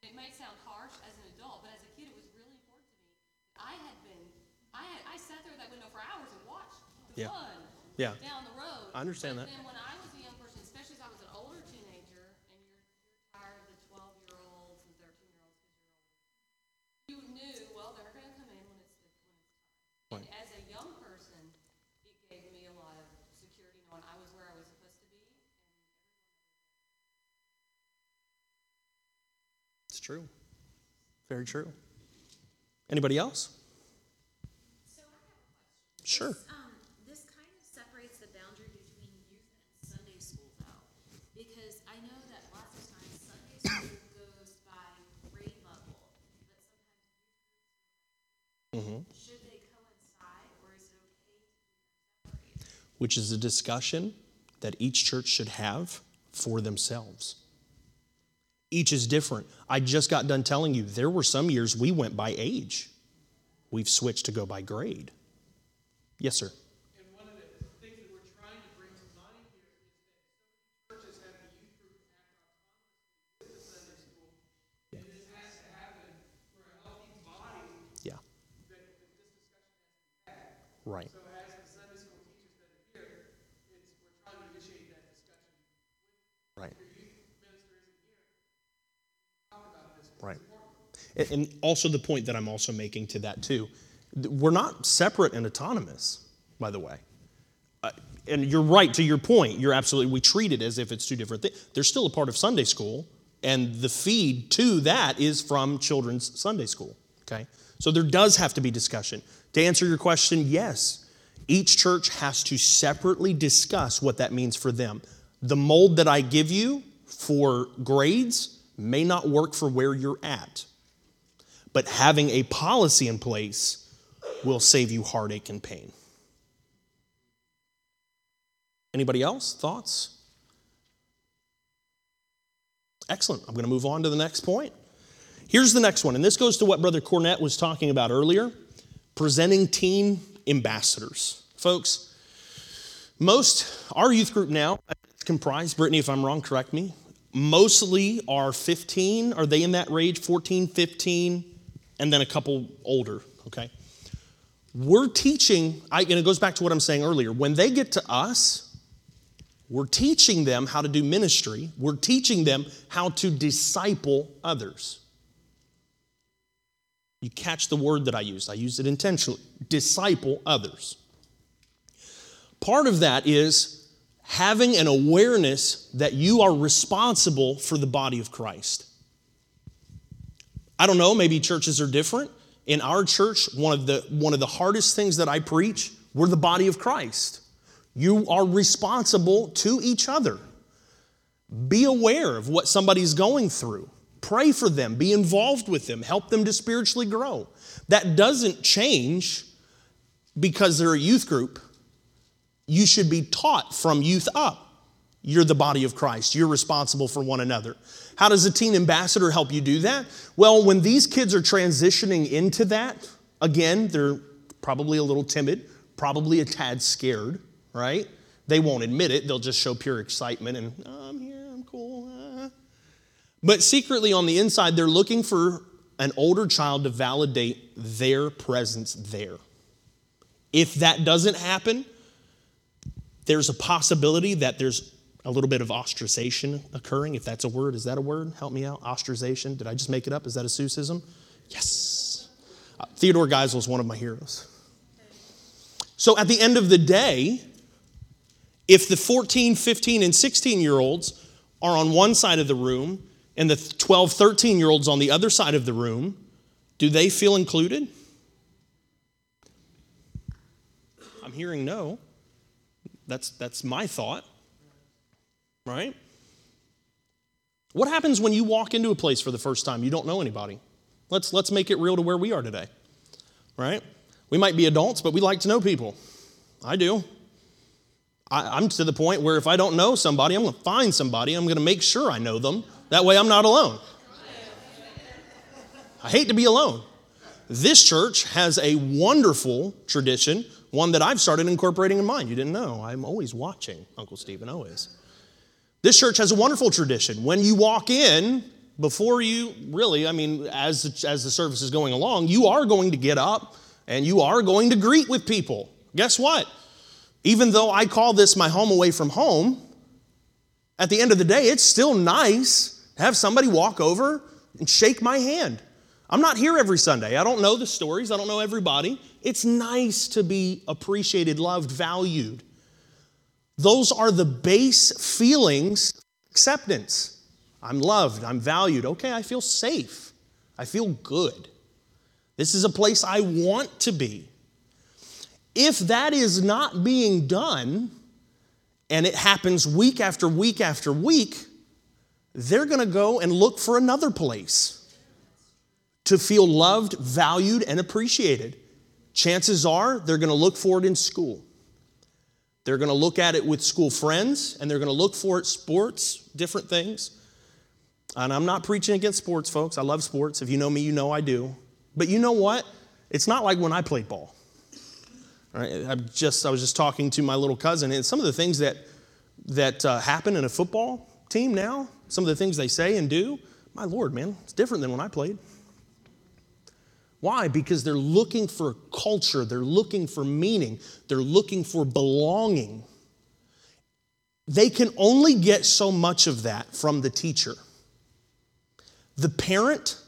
It may sound harsh as an adult, but as a kid, it was really important to me. I had been, I had, I sat there at that window for hours and watched the Yeah. fun Yeah. down the road. I understand But that. Then when I was a young person, especially as I was an older teenager, and you're, you're tired of the twelve-year-olds and thirteen-year-olds because you're older. You knew, well, they're gonna come in when it's, the- when it's time. And Right. as a young person, it gave me a lot of security knowing I was where I was supposed to be. It's true. Very true. Anybody else? So I have a question. Sure. This, um, this kind of separates the boundary between youth and Sunday school though. Because I know that lots of times Sunday school goes by grade level, but sometimes should they coincide or is it okay to do them separate? Which is a discussion that each church should have for themselves. Each is different. I just got done telling you there were some years we went by age. We've switched to go by grade. Yes, sir. And one of the things that we're trying to bring to mind here is that so many churches have the youth group act autonomously with the Sunday school. And this has to happen for a healthy body Yeah. that, that this discussion has to be had. Right. So as the Sunday school teachers that are here, it's, we're trying to initiate that discussion. Right. Your youth minister isn't here. Talk about this. Right. And- also the point that I'm also making to that too, we're not separate and autonomous, by the way. Uh, and you're right to your point. You're absolutely. We treat it as if it's two different things. They're still a part of Sunday school, and the feed to that is from children's Sunday school. Okay, so there does have to be discussion. To answer your question, yes, each church has to separately discuss what that means for them. The mold that I give you for grades may not work for where you're at, but having a policy in place will save you heartache and pain. Anybody else? Thoughts? Excellent. I'm going to move on to the next point. Here's the next one, and this goes to what Brother Cornett was talking about earlier presenting teen ambassadors. Folks, most, our youth group now, comprised, Brittany, if I'm wrong, correct me, mostly are 15. Are they in that range? 14, 15, and then a couple older, okay? We're teaching, I, and it goes back to what I'm saying earlier. When they get to us, we're teaching them how to do ministry, we're teaching them how to disciple others. You catch the word that I used, I used it intentionally disciple others. Part of that is having an awareness that you are responsible for the body of Christ. I don't know, maybe churches are different. In our church, one of the, one of the hardest things that I preach, we're the body of Christ. You are responsible to each other. Be aware of what somebody's going through. Pray for them, be involved with them, help them to spiritually grow. That doesn't change because they're a youth group. You should be taught from youth up. You're the body of Christ. You're responsible for one another. How does a teen ambassador help you do that? Well, when these kids are transitioning into that, again, they're probably a little timid, probably a tad scared, right? They won't admit it. They'll just show pure excitement and, oh, I'm here, I'm cool. ah." But secretly on the inside, they're looking for an older child to validate their presence there. If that doesn't happen, there's a possibility that there's a little bit of ostracization occurring, if that's a word. Is that a word? Help me out. Ostracization. Did I just make it up? Is that a Seussism? Yes. Uh, Theodore Geisel is one of my heroes. So at the end of the day, if the 14, 15, and 16 year olds are on one side of the room and the 12, 13 year olds on the other side of the room, do they feel included? I'm hearing no. That's, that's my thought, right? What happens when you walk into a place for the first time? You don't know anybody. Let's, let's make it real to where we are today, right? We might be adults, but we like to know people. I do. I, I'm to the point where if I don't know somebody, I'm going to find somebody. I'm going to make sure I know them. That way I'm not alone. I hate to be alone. This church has a wonderful tradition, one that I've started incorporating in mine. You didn't know. I'm always watching, Uncle Stephen, always. This church has a wonderful tradition. When you walk in, before you really, I mean, as, as the service is going along, you are going to get up and you are going to greet with people. Guess what? Even though I call this my home away from home, at the end of the day, it's still nice to have somebody walk over and shake my hand. I'm not here every Sunday. I don't know the stories, I don't know everybody. It's nice to be appreciated, loved, valued. Those are the base feelings acceptance. I'm loved, I'm valued. Okay, I feel safe, I feel good. This is a place I want to be. If that is not being done, and it happens week after week after week, they're going to go and look for another place to feel loved, valued, and appreciated. Chances are they're going to look for it in school. They're going to look at it with school friends, and they're going to look for it sports, different things. And I'm not preaching against sports, folks. I love sports. If you know me, you know I do. But you know what? It's not like when I played ball. All right, I just I was just talking to my little cousin, and some of the things that that uh, happen in a football team now, some of the things they say and do, my lord, man, it's different than when I played. Why? Because they're looking for culture, they're looking for meaning, they're looking for belonging. They can only get so much of that from the teacher. The parent,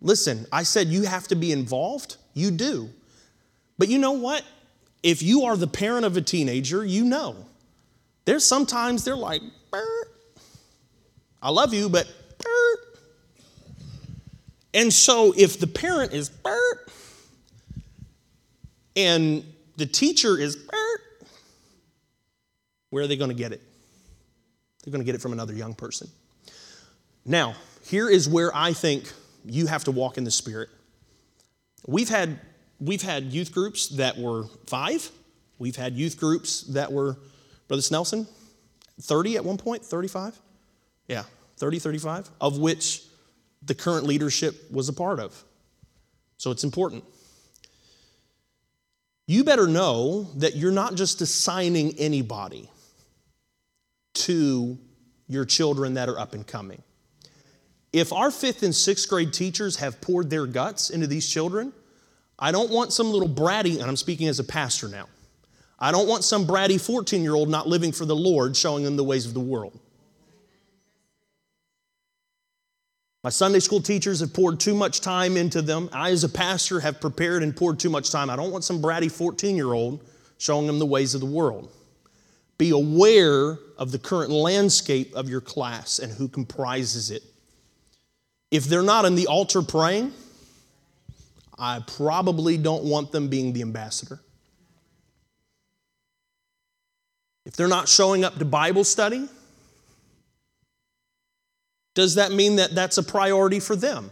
listen, I said you have to be involved, you do. But you know what? If you are the parent of a teenager, you know. There's sometimes they're like, Burr. I love you, but Burr. And so if the parent is Burr, and the teacher is Burr, where are they going to get it? They're going to get it from another young person. Now, here is where I think you have to walk in the Spirit. We've had, we've had youth groups that were five. We've had youth groups that were, Brother Snelson, 30 at one point, 35? Yeah, 30, 35, of which the current leadership was a part of. So it's important. You better know that you're not just assigning anybody to your children that are up and coming. If our fifth and sixth grade teachers have poured their guts into these children, I don't want some little bratty, and I'm speaking as a pastor now, I don't want some bratty 14 year old not living for the Lord showing them the ways of the world. My Sunday school teachers have poured too much time into them. I, as a pastor, have prepared and poured too much time. I don't want some bratty 14 year old showing them the ways of the world. Be aware of the current landscape of your class and who comprises it. If they're not in the altar praying, I probably don't want them being the ambassador. If they're not showing up to Bible study, does that mean that that's a priority for them?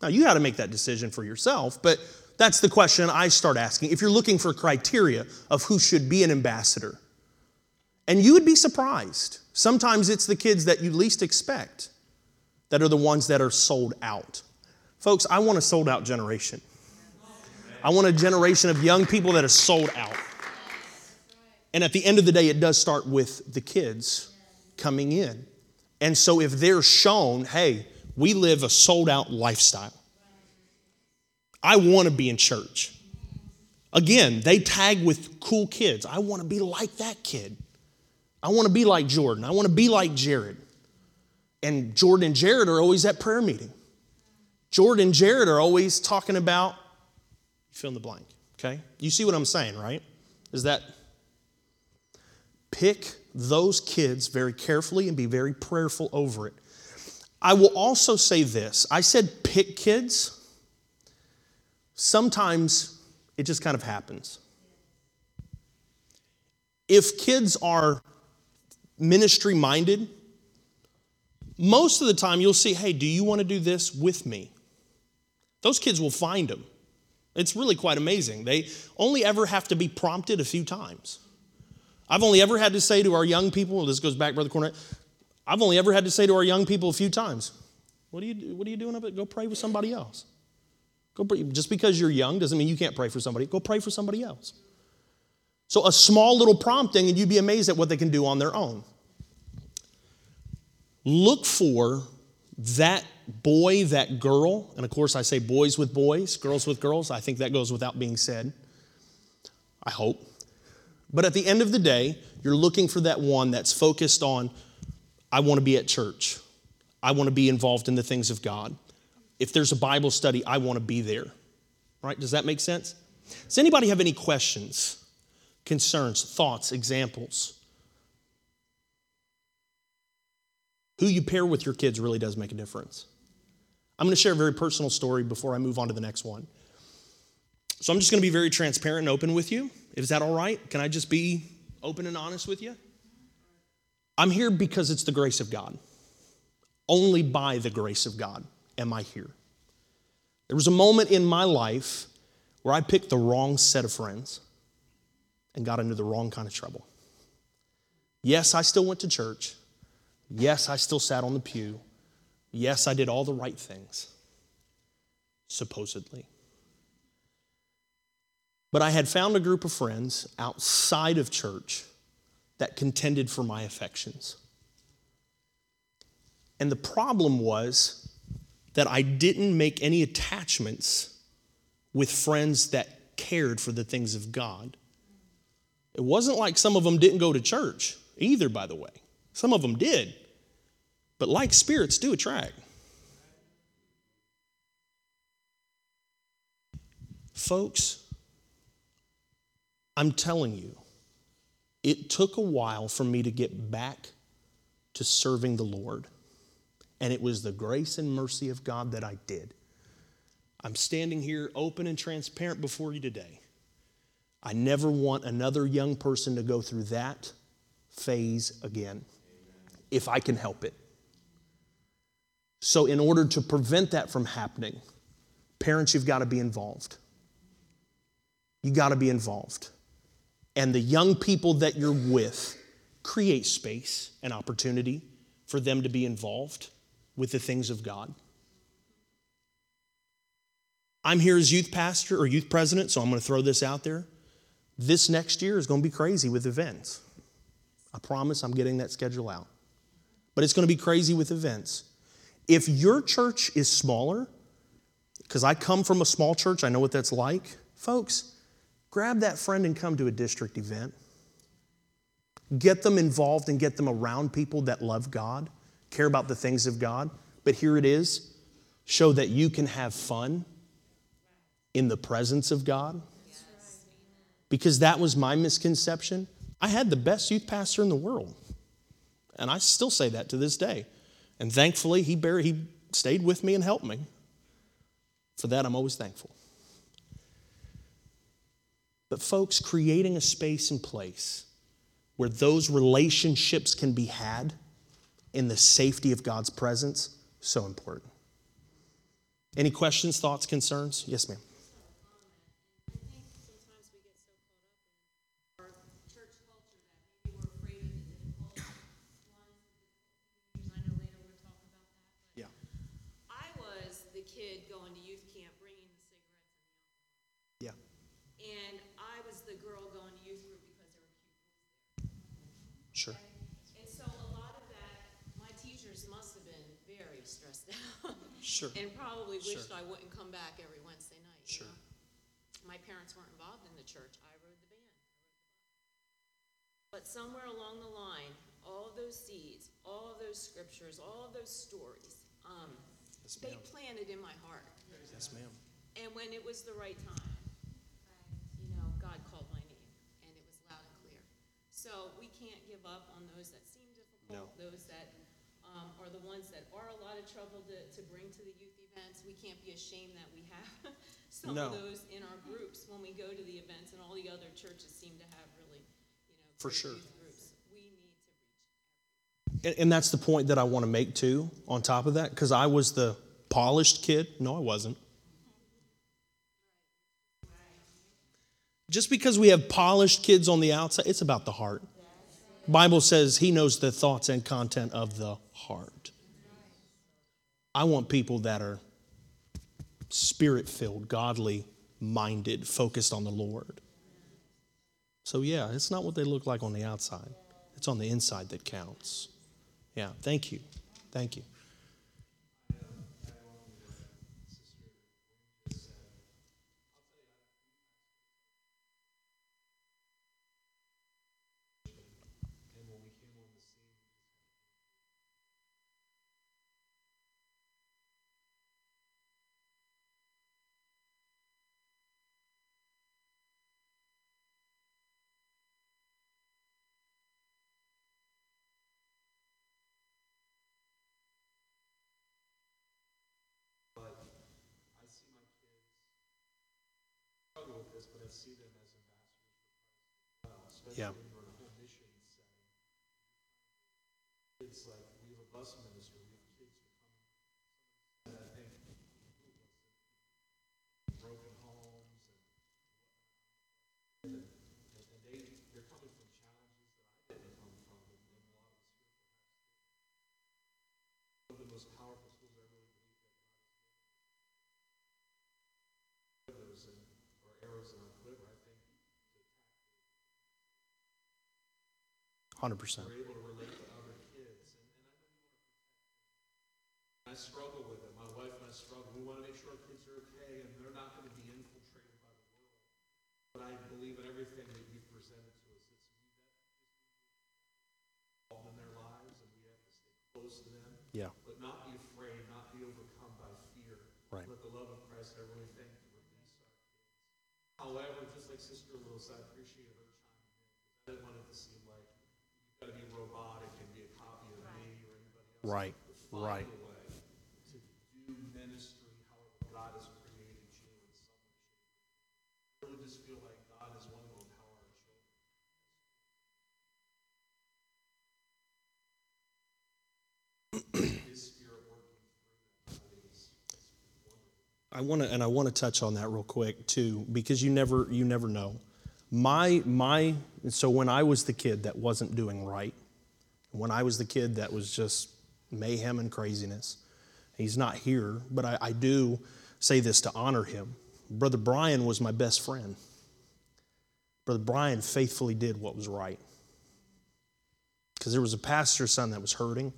Now, you got to make that decision for yourself, but that's the question I start asking. If you're looking for criteria of who should be an ambassador, and you would be surprised. Sometimes it's the kids that you least expect that are the ones that are sold out. Folks, I want a sold out generation. I want a generation of young people that are sold out. And at the end of the day, it does start with the kids coming in. And so if they're shown, hey, we live a sold out lifestyle, I want to be in church. Again, they tag with cool kids. I want to be like that kid. I want to be like Jordan. I want to be like Jared. And Jordan and Jared are always at prayer meeting. Jordan and Jared are always talking about, fill in the blank, okay? You see what I'm saying, right? Is that pick those kids very carefully and be very prayerful over it. I will also say this I said pick kids. Sometimes it just kind of happens. if kids are ministry minded, most of the time you'll see, hey, do you want to do this with me? Those kids will find them. It's really quite amazing. They only ever have to be prompted a few times. I've only ever had to say to our young people, this goes back, Brother Cornett, I've only ever had to say to our young people a few times, what are you, what are you doing up it? Go pray with somebody else. Go pray. Just because you're young doesn't mean you can't pray for somebody. Go pray for somebody else. So a small little prompting, and you'd be amazed at what they can do on their own. Look for that boy, that girl, and of course I say boys with boys, girls with girls. I think that goes without being said. I hope. But at the end of the day, you're looking for that one that's focused on, I want to be at church. I want to be involved in the things of God. If there's a Bible study, I want to be there. Right? Does that make sense? Does anybody have any questions, concerns, thoughts, examples? Who you pair with your kids really does make a difference. I'm going to share a very personal story before I move on to the next one. So I'm just going to be very transparent and open with you. Is that all right? Can I just be open and honest with you? I'm here because it's the grace of God. Only by the grace of God am I here. There was a moment in my life where I picked the wrong set of friends and got into the wrong kind of trouble. Yes, I still went to church. Yes, I still sat on the pew. Yes, I did all the right things, supposedly. But I had found a group of friends outside of church that contended for my affections. And the problem was that I didn't make any attachments with friends that cared for the things of God. It wasn't like some of them didn't go to church either, by the way. Some of them did. But like spirits do attract. Folks, I'm telling you, it took a while for me to get back to serving the Lord. And it was the grace and mercy of God that I did. I'm standing here open and transparent before you today. I never want another young person to go through that phase again, if I can help it. So, in order to prevent that from happening, parents, you've got to be involved. You got to be involved. And the young people that you're with, create space and opportunity for them to be involved with the things of God. I'm here as youth pastor or youth president, so I'm going to throw this out there. This next year is going to be crazy with events. I promise I'm getting that schedule out. But it's going to be crazy with events. If your church is smaller, because I come from a small church, I know what that's like, folks, grab that friend and come to a district event. Get them involved and get them around people that love God, care about the things of God. But here it is show that you can have fun in the presence of God. Because that was my misconception. I had the best youth pastor in the world. And I still say that to this day. And thankfully, he, he stayed with me and helped me. For that, I'm always thankful. But, folks, creating a space and place where those relationships can be had in the safety of God's presence, so important. Any questions, thoughts, concerns? Yes, ma'am. Yeah. I was the kid going to youth camp bringing the cigarettes and the alcohol. Yeah. And I was the girl going to youth group because there were cute boys Sure. there. And so a lot of that, my teachers must have been very stressed out. Sure. And probably Sure. wished I wouldn't come back every Wednesday night. you Sure. know? My parents weren't involved in the church. I rode the band. But somewhere along the line, all of those seeds, all of those scriptures, all of those stories, um, Yes, they ma'am. planted in my heart. Yes, ma'am. And when it was the right time, you know, God called my name, and it was loud and clear. So we can't give up on those that seem difficult, No. those that um, are the ones that are a lot of trouble to, to bring to the youth events. We can't be ashamed that we have some No. of those in our groups when we go to the events, and all the other churches seem to have really, you know, For sure. groups. We need to reach. And, and that's the point that I want to make too, on top of that, because I was the polished kid. No, I wasn't. Just because we have polished kids on the outside, it's about the heart. Bible says he knows the thoughts and content of the heart. I want people that are spirit filled, godly minded, focused on the Lord. So, yeah, it's not what they look like on the outside, it's on the inside that counts. Yeah, thank you. Thank you. I see my kids struggle with this, but I see them as ambassadors for Christ Yeah. when you're in a whole mission setting. It's like we have a bus minister, 100%. I struggle with it. My wife and I struggle. We want to make sure our kids are okay and they're not going to be infiltrated by the world. But I believe in everything that you presented to us. It's involved in their lives and we have to stay close to them. Yeah. But not be afraid, not be overcome by fear. Right. Let the love of Christ, I really thank you, release our kids. However, just like Sister Lewis, I Right, right. I. I want to, and I want to touch on that real quick too, because you never, you never know. My, my, so when I was the kid that wasn't doing right, when I was the kid that was just mayhem and craziness, he's not here, but I, I do say this to honor him. Brother Brian was my best friend. Brother Brian faithfully did what was right. Because there was a pastor's son that was hurting,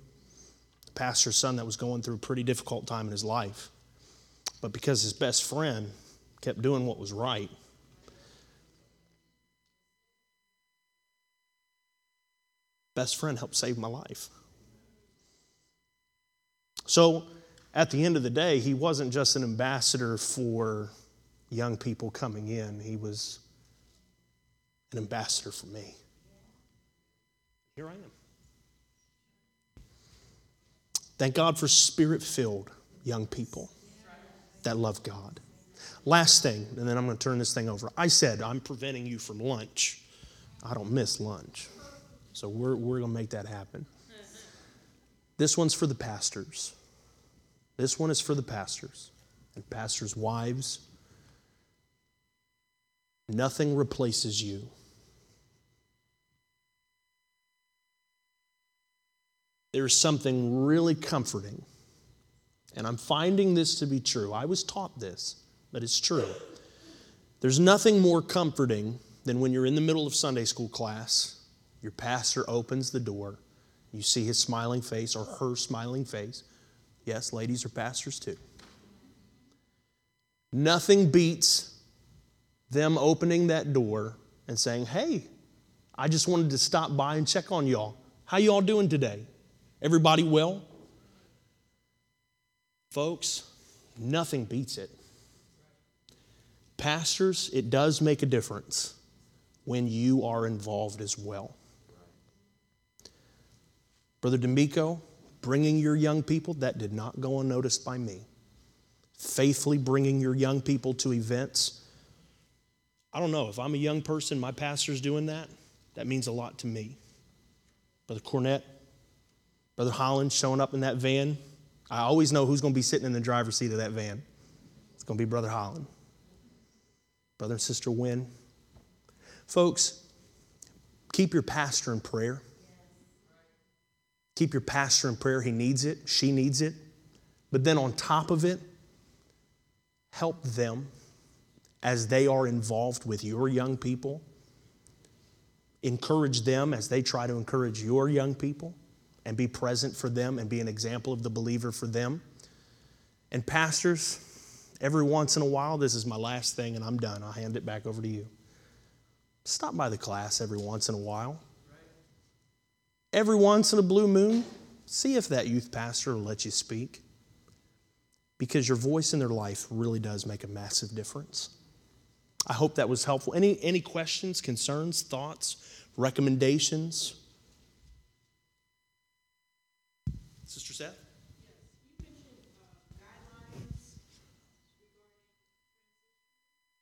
a pastor's son that was going through a pretty difficult time in his life. But because his best friend kept doing what was right, best friend helped save my life. So at the end of the day, he wasn't just an ambassador for young people coming in, he was an ambassador for me. Here I am. Thank God for spirit filled young people that love God. Last thing, and then I'm going to turn this thing over. I said I'm preventing you from lunch. I don't miss lunch. So we're, we're going to make that happen. This one's for the pastors. This one is for the pastors and pastors' wives. Nothing replaces you. There's something really comforting and I'm finding this to be true. I was taught this, but it's true. There's nothing more comforting than when you're in the middle of Sunday school class, your pastor opens the door, you see his smiling face or her smiling face. Yes, ladies are pastors too. Nothing beats them opening that door and saying, Hey, I just wanted to stop by and check on y'all. How y'all doing today? Everybody well? Folks, nothing beats it. Pastors, it does make a difference when you are involved as well. Brother D'Amico, bringing your young people, that did not go unnoticed by me. Faithfully bringing your young people to events. I don't know, if I'm a young person, my pastor's doing that, That means a lot to me. Brother Cornett, Brother Holland showing up in that van. I always know who's going to be sitting in the driver's seat of that van. It's going to be Brother Holland. Brother and Sister Wynn. Folks, keep your pastor in prayer. Keep your pastor in prayer. He needs it, she needs it. But then on top of it, help them as they are involved with your young people. Encourage them as they try to encourage your young people and be present for them and be an example of the believer for them. And pastors, every once in a while, this is my last thing and I'm done. I'll hand it back over to you. Stop by the class every once in a while. Every once in a blue moon, see if that youth pastor will let you speak. Because your voice in their life really does make a massive difference. I hope that was helpful. Any, any questions, concerns, thoughts, recommendations? Sister Seth?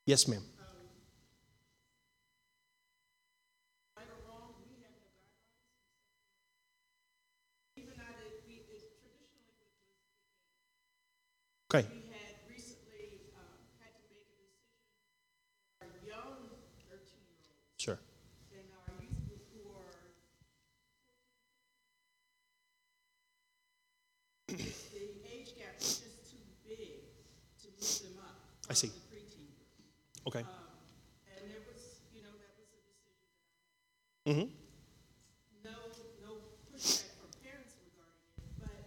Yes, ma'am. Okay. We had recently uh, had to make a decision. Our young thirteen-year-olds Sure. and our youth group who are the age gap is just too big to move them up. I see. from the preteen group. Okay. Um, and there was, you know, that was a decision. Mm-hmm. No, no pushback from parents regarding it, but,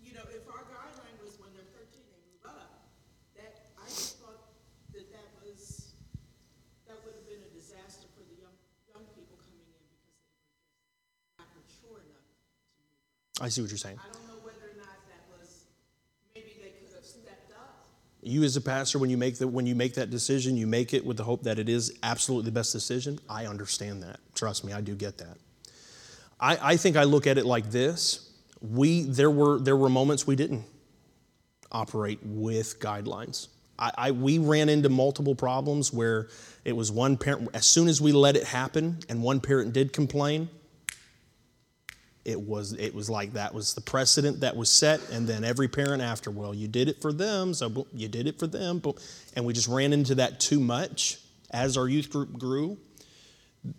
you know, if our guideline was when they're thirteen, they move up, that, I just thought that that was, that would have been a disaster for the young, young people coming in because they were just not mature enough to move up. I see what you're saying. I don't know whether or not that was, maybe they could have stepped up. You as a pastor, when you make the, when you make that decision, you make it with the hope that it is absolutely the best decision. I understand that. Trust me, I do get that. I, I think I look at it like this. We there were there were moments we didn't operate with guidelines. I, I we ran into multiple problems where it was one parent as soon as we let it happen and one parent did complain, it was it was like that was the precedent that was set and then every parent after well you did it for them so you did it for them and we just ran into that too much as our youth group grew.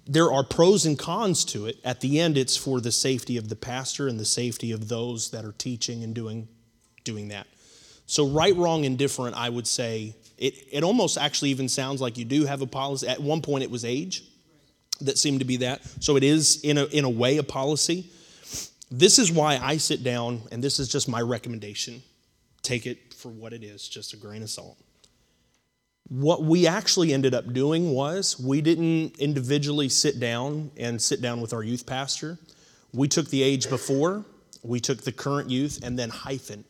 There are pros and cons to it. At the end it's for the safety of the pastor and the safety of those that are teaching and doing doing that. So right wrong indifferent i would say it, it almost actually even sounds like you do have a policy. At one point it was age that seemed to be that. So it is in a, in a way a policy this is why I sit down, and this is just my recommendation. Take it for what it is, just a grain of salt. What we actually ended up doing was we didn't individually sit down and sit down with our youth pastor. We took the age before, we took the current youth, and then hyphen.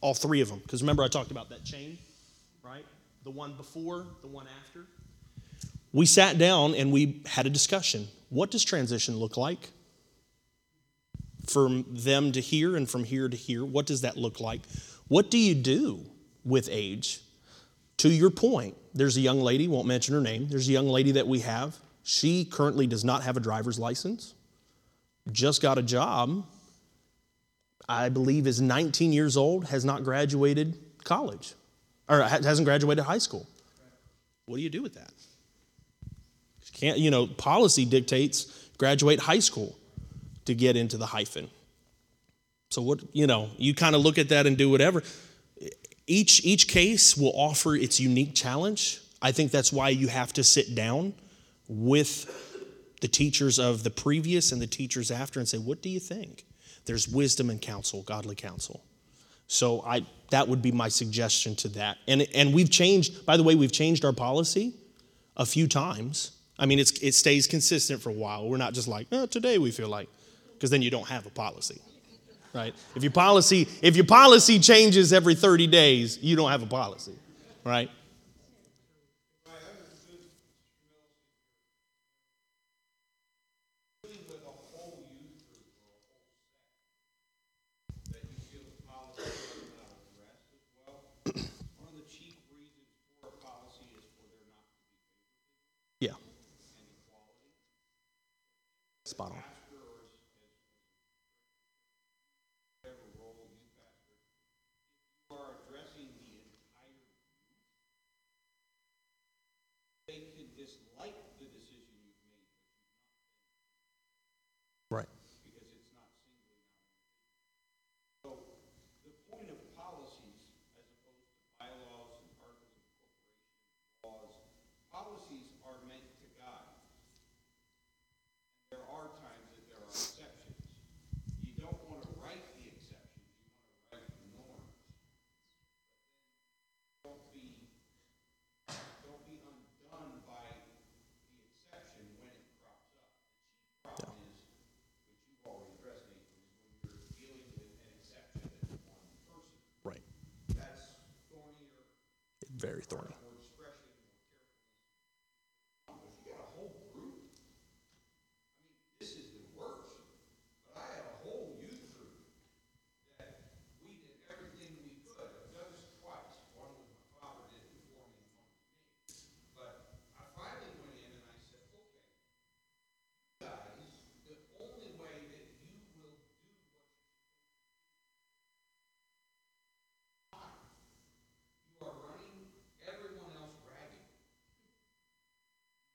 All three of them. Because remember, I talked about that chain, right? The one before, the one after. We sat down and we had a discussion. What does transition look like? From them to here and from here to here, what does that look like? What do you do with age? To your point, there's a young lady, won't mention her name, there's a young lady that we have. She currently does not have a driver's license, just got a job, I believe is 19 years old, has not graduated college, or hasn't graduated high school. What do you do with that? Can't, you know, policy dictates graduate high school to get into the hyphen. So what, you know, you kind of look at that and do whatever. Each each case will offer its unique challenge. I think that's why you have to sit down with the teachers of the previous and the teachers after and say, "What do you think?" There's wisdom and counsel, godly counsel. So I that would be my suggestion to that. And and we've changed, by the way, we've changed our policy a few times. I mean, it stays consistent for a while. We're not just like, oh, today we feel like, because then you don't have a policy, right? If your policy, if your policy changes every 30 days, you don't have a policy, right? spot on. you are addressing the entire group, they can dislike the decision you've made, Right. because it's not singling out. So the point of policies, as opposed to bylaws and articles of incorporation, laws, policies are meant to guide. There are times that there are exceptions. You don't want to write the exceptions, you want to write the norms. Don't be, don't be undone by the exception when it crops up. The chief problem is, which you've already addressed, Nathan, is when you're dealing with an exception that's one person. Right. That's thornier, Very thorny. more discretion, more carefulness. But if you got a whole group, I mean, this is the worst, but I had a whole youth group that we did everything we could. I've done this twice. One was my father did it before me, and one was me. But I finally went in and I said, okay, you guys, the only way that you will do what you're You are running everyone else ragged.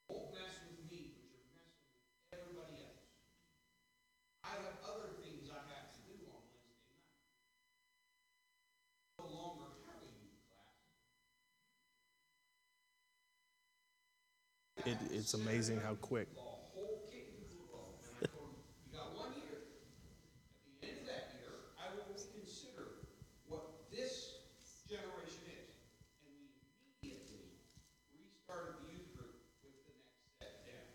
Won't mess with me, but you're messing with everybody else. I have other things I have to do on Wednesday night. No longer have a youth class. It, it's amazing how quick. The whole kit and caboodle. And I told him, you got one year. At the end of that year, I will reconsider what this generation is. And we immediately restarted the youth group with the next step down.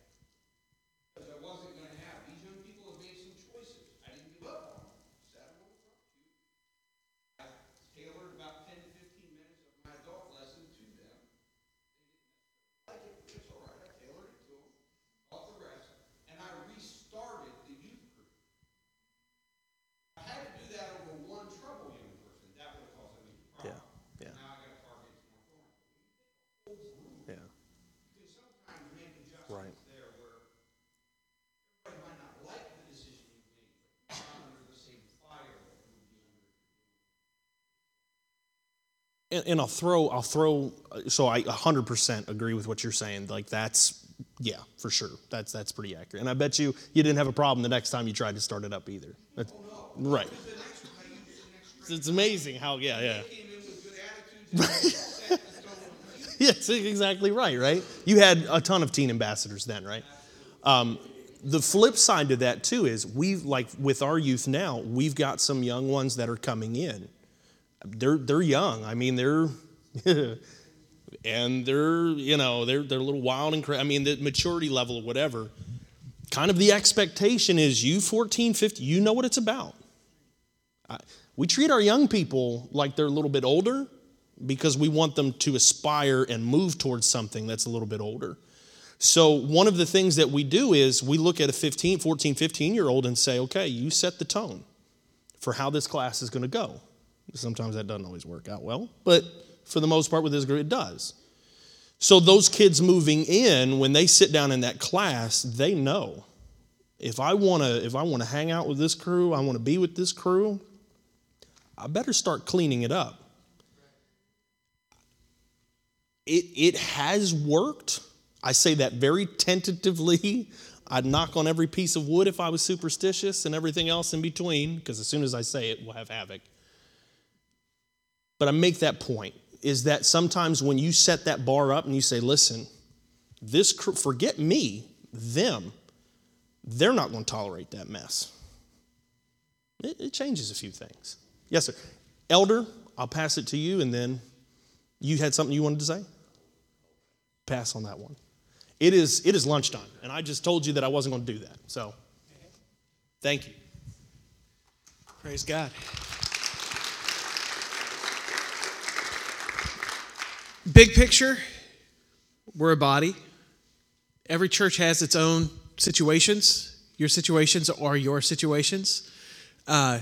Because I wasn't gonna have, these young people have made some choices. I didn't give up on them. Sat them over front you. I tailored about ten to fifteen minutes of my adult lesson to them like it, but it's all right, I tailored it to them, taught the rest, and I restarted the youth group. I had to do that over one trouble young person, that would have caused a major Yeah. problem. Yeah. Now I gotta target some more thorns. Whole group, Yeah. you can sometimes make Right. adjustments there where everybody might not like the decision you've made, but you're not under the same fire that you would be under. And, and I'll throw, I'll throw. So I 100% agree with what you're saying. Like that's, yeah, for sure. That's that's pretty accurate. And I bet you you didn't have a problem the next time you tried to start it up either. That's, right. It's amazing how, yeah, yeah. Yes, exactly right, right? You had a ton of teen ambassadors then, right? Um, the flip side to that too is we've like with our youth now, we've got some young ones that are coming in. They're they're young. I mean, they're and they're you know they're they're a little wild and crazy. I mean, the maturity level, or whatever. Kind of the expectation is you 14, 15, you know what it's about. I, we treat our young people like they're a little bit older because we want them to aspire and move towards something that's a little bit older. So, one of the things that we do is we look at a 15, 14, 15 year old and say, okay, you set the tone for how this class is going to go. Sometimes that doesn't always work out well, but for the most part with this group, it does. So, those kids moving in, when they sit down in that class, they know if I want to if I want to hang out with this crew, I want to be with this crew, I better start cleaning it up. It, it has worked. I say that very tentatively. I'd knock on every piece of wood if I was superstitious and everything else in between, because as soon as I say it, we'll have havoc. But I make that point is that sometimes when you set that bar up and you say, listen, this forget me, them, they're not going to tolerate that mess. It, it changes a few things. Yes, sir. Elder, I'll pass it to you, and then you had something you wanted to say? Pass on that one. It is, it is lunchtime, and I just told you that I wasn't going to do that. So, thank you. Praise God. Big picture, we're a body. Every church has its own situations. Your situations are your situations. Uh,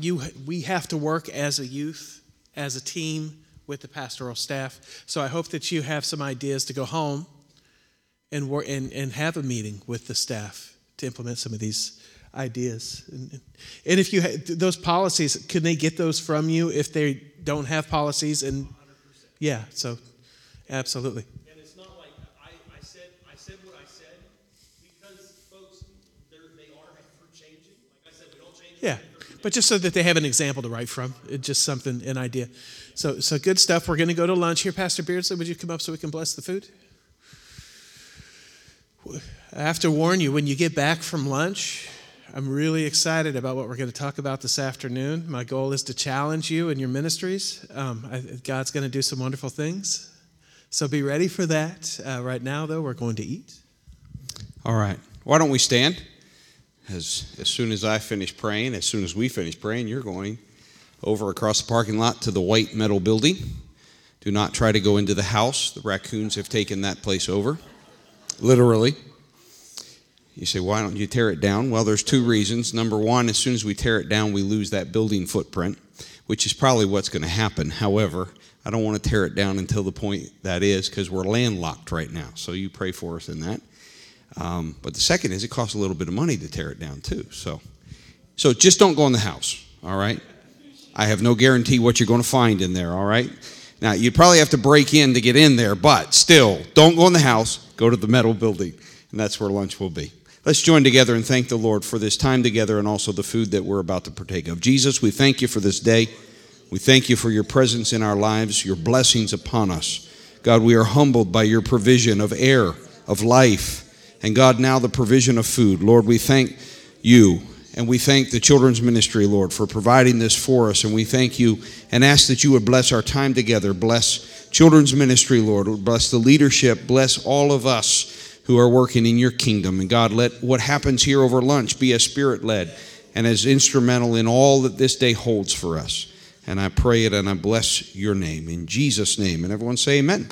you, we have to work as a youth, as a team with the pastoral staff. So I hope that you have some ideas to go home and, wor- and, and have a meeting with the staff to implement some of these ideas. And, and if you ha- those policies, can they get those from you if they don't have policies? And yeah, so absolutely. And it's not like I, I said I said what I said because folks they're, they are ever changing. Like I said, we don't change. Yeah, but just so that they have an example to write from, it's just something, an idea. So, so good stuff. We're going to go to lunch here, Pastor Beardsley. Would you come up so we can bless the food? I have to warn you, when you get back from lunch, I'm really excited about what we're going to talk about this afternoon. My goal is to challenge you in your ministries. Um, I, God's going to do some wonderful things. So be ready for that. Uh, right now, though, we're going to eat. All right. Why don't we stand? As, as soon as I finish praying, as soon as we finish praying, you're going over across the parking lot to the white metal building. Do not try to go into the house. The raccoons have taken that place over, literally. You say, why don't you tear it down? Well, there's two reasons. Number one, as soon as we tear it down, we lose that building footprint, which is probably what's going to happen. However, I don't want to tear it down until the point that is because we're landlocked right now. So you pray for us in that. Um, but the second is it costs a little bit of money to tear it down too. So, so just don't go in the house. All right. I have no guarantee what you're going to find in there. All right. Now you'd probably have to break in to get in there, but still, don't go in the house. Go to the metal building, and that's where lunch will be. Let's join together and thank the Lord for this time together and also the food that we're about to partake of. Jesus, we thank you for this day. We thank you for your presence in our lives, your blessings upon us. God, we are humbled by your provision of air, of life, and God, now the provision of food. Lord, we thank you and we thank the children's ministry, Lord, for providing this for us. And we thank you and ask that you would bless our time together. Bless children's ministry, Lord. Bless the leadership. Bless all of us who are working in your kingdom. And God, let what happens here over lunch be as spirit led and as instrumental in all that this day holds for us. And I pray it and I bless your name in Jesus' name. And everyone say amen.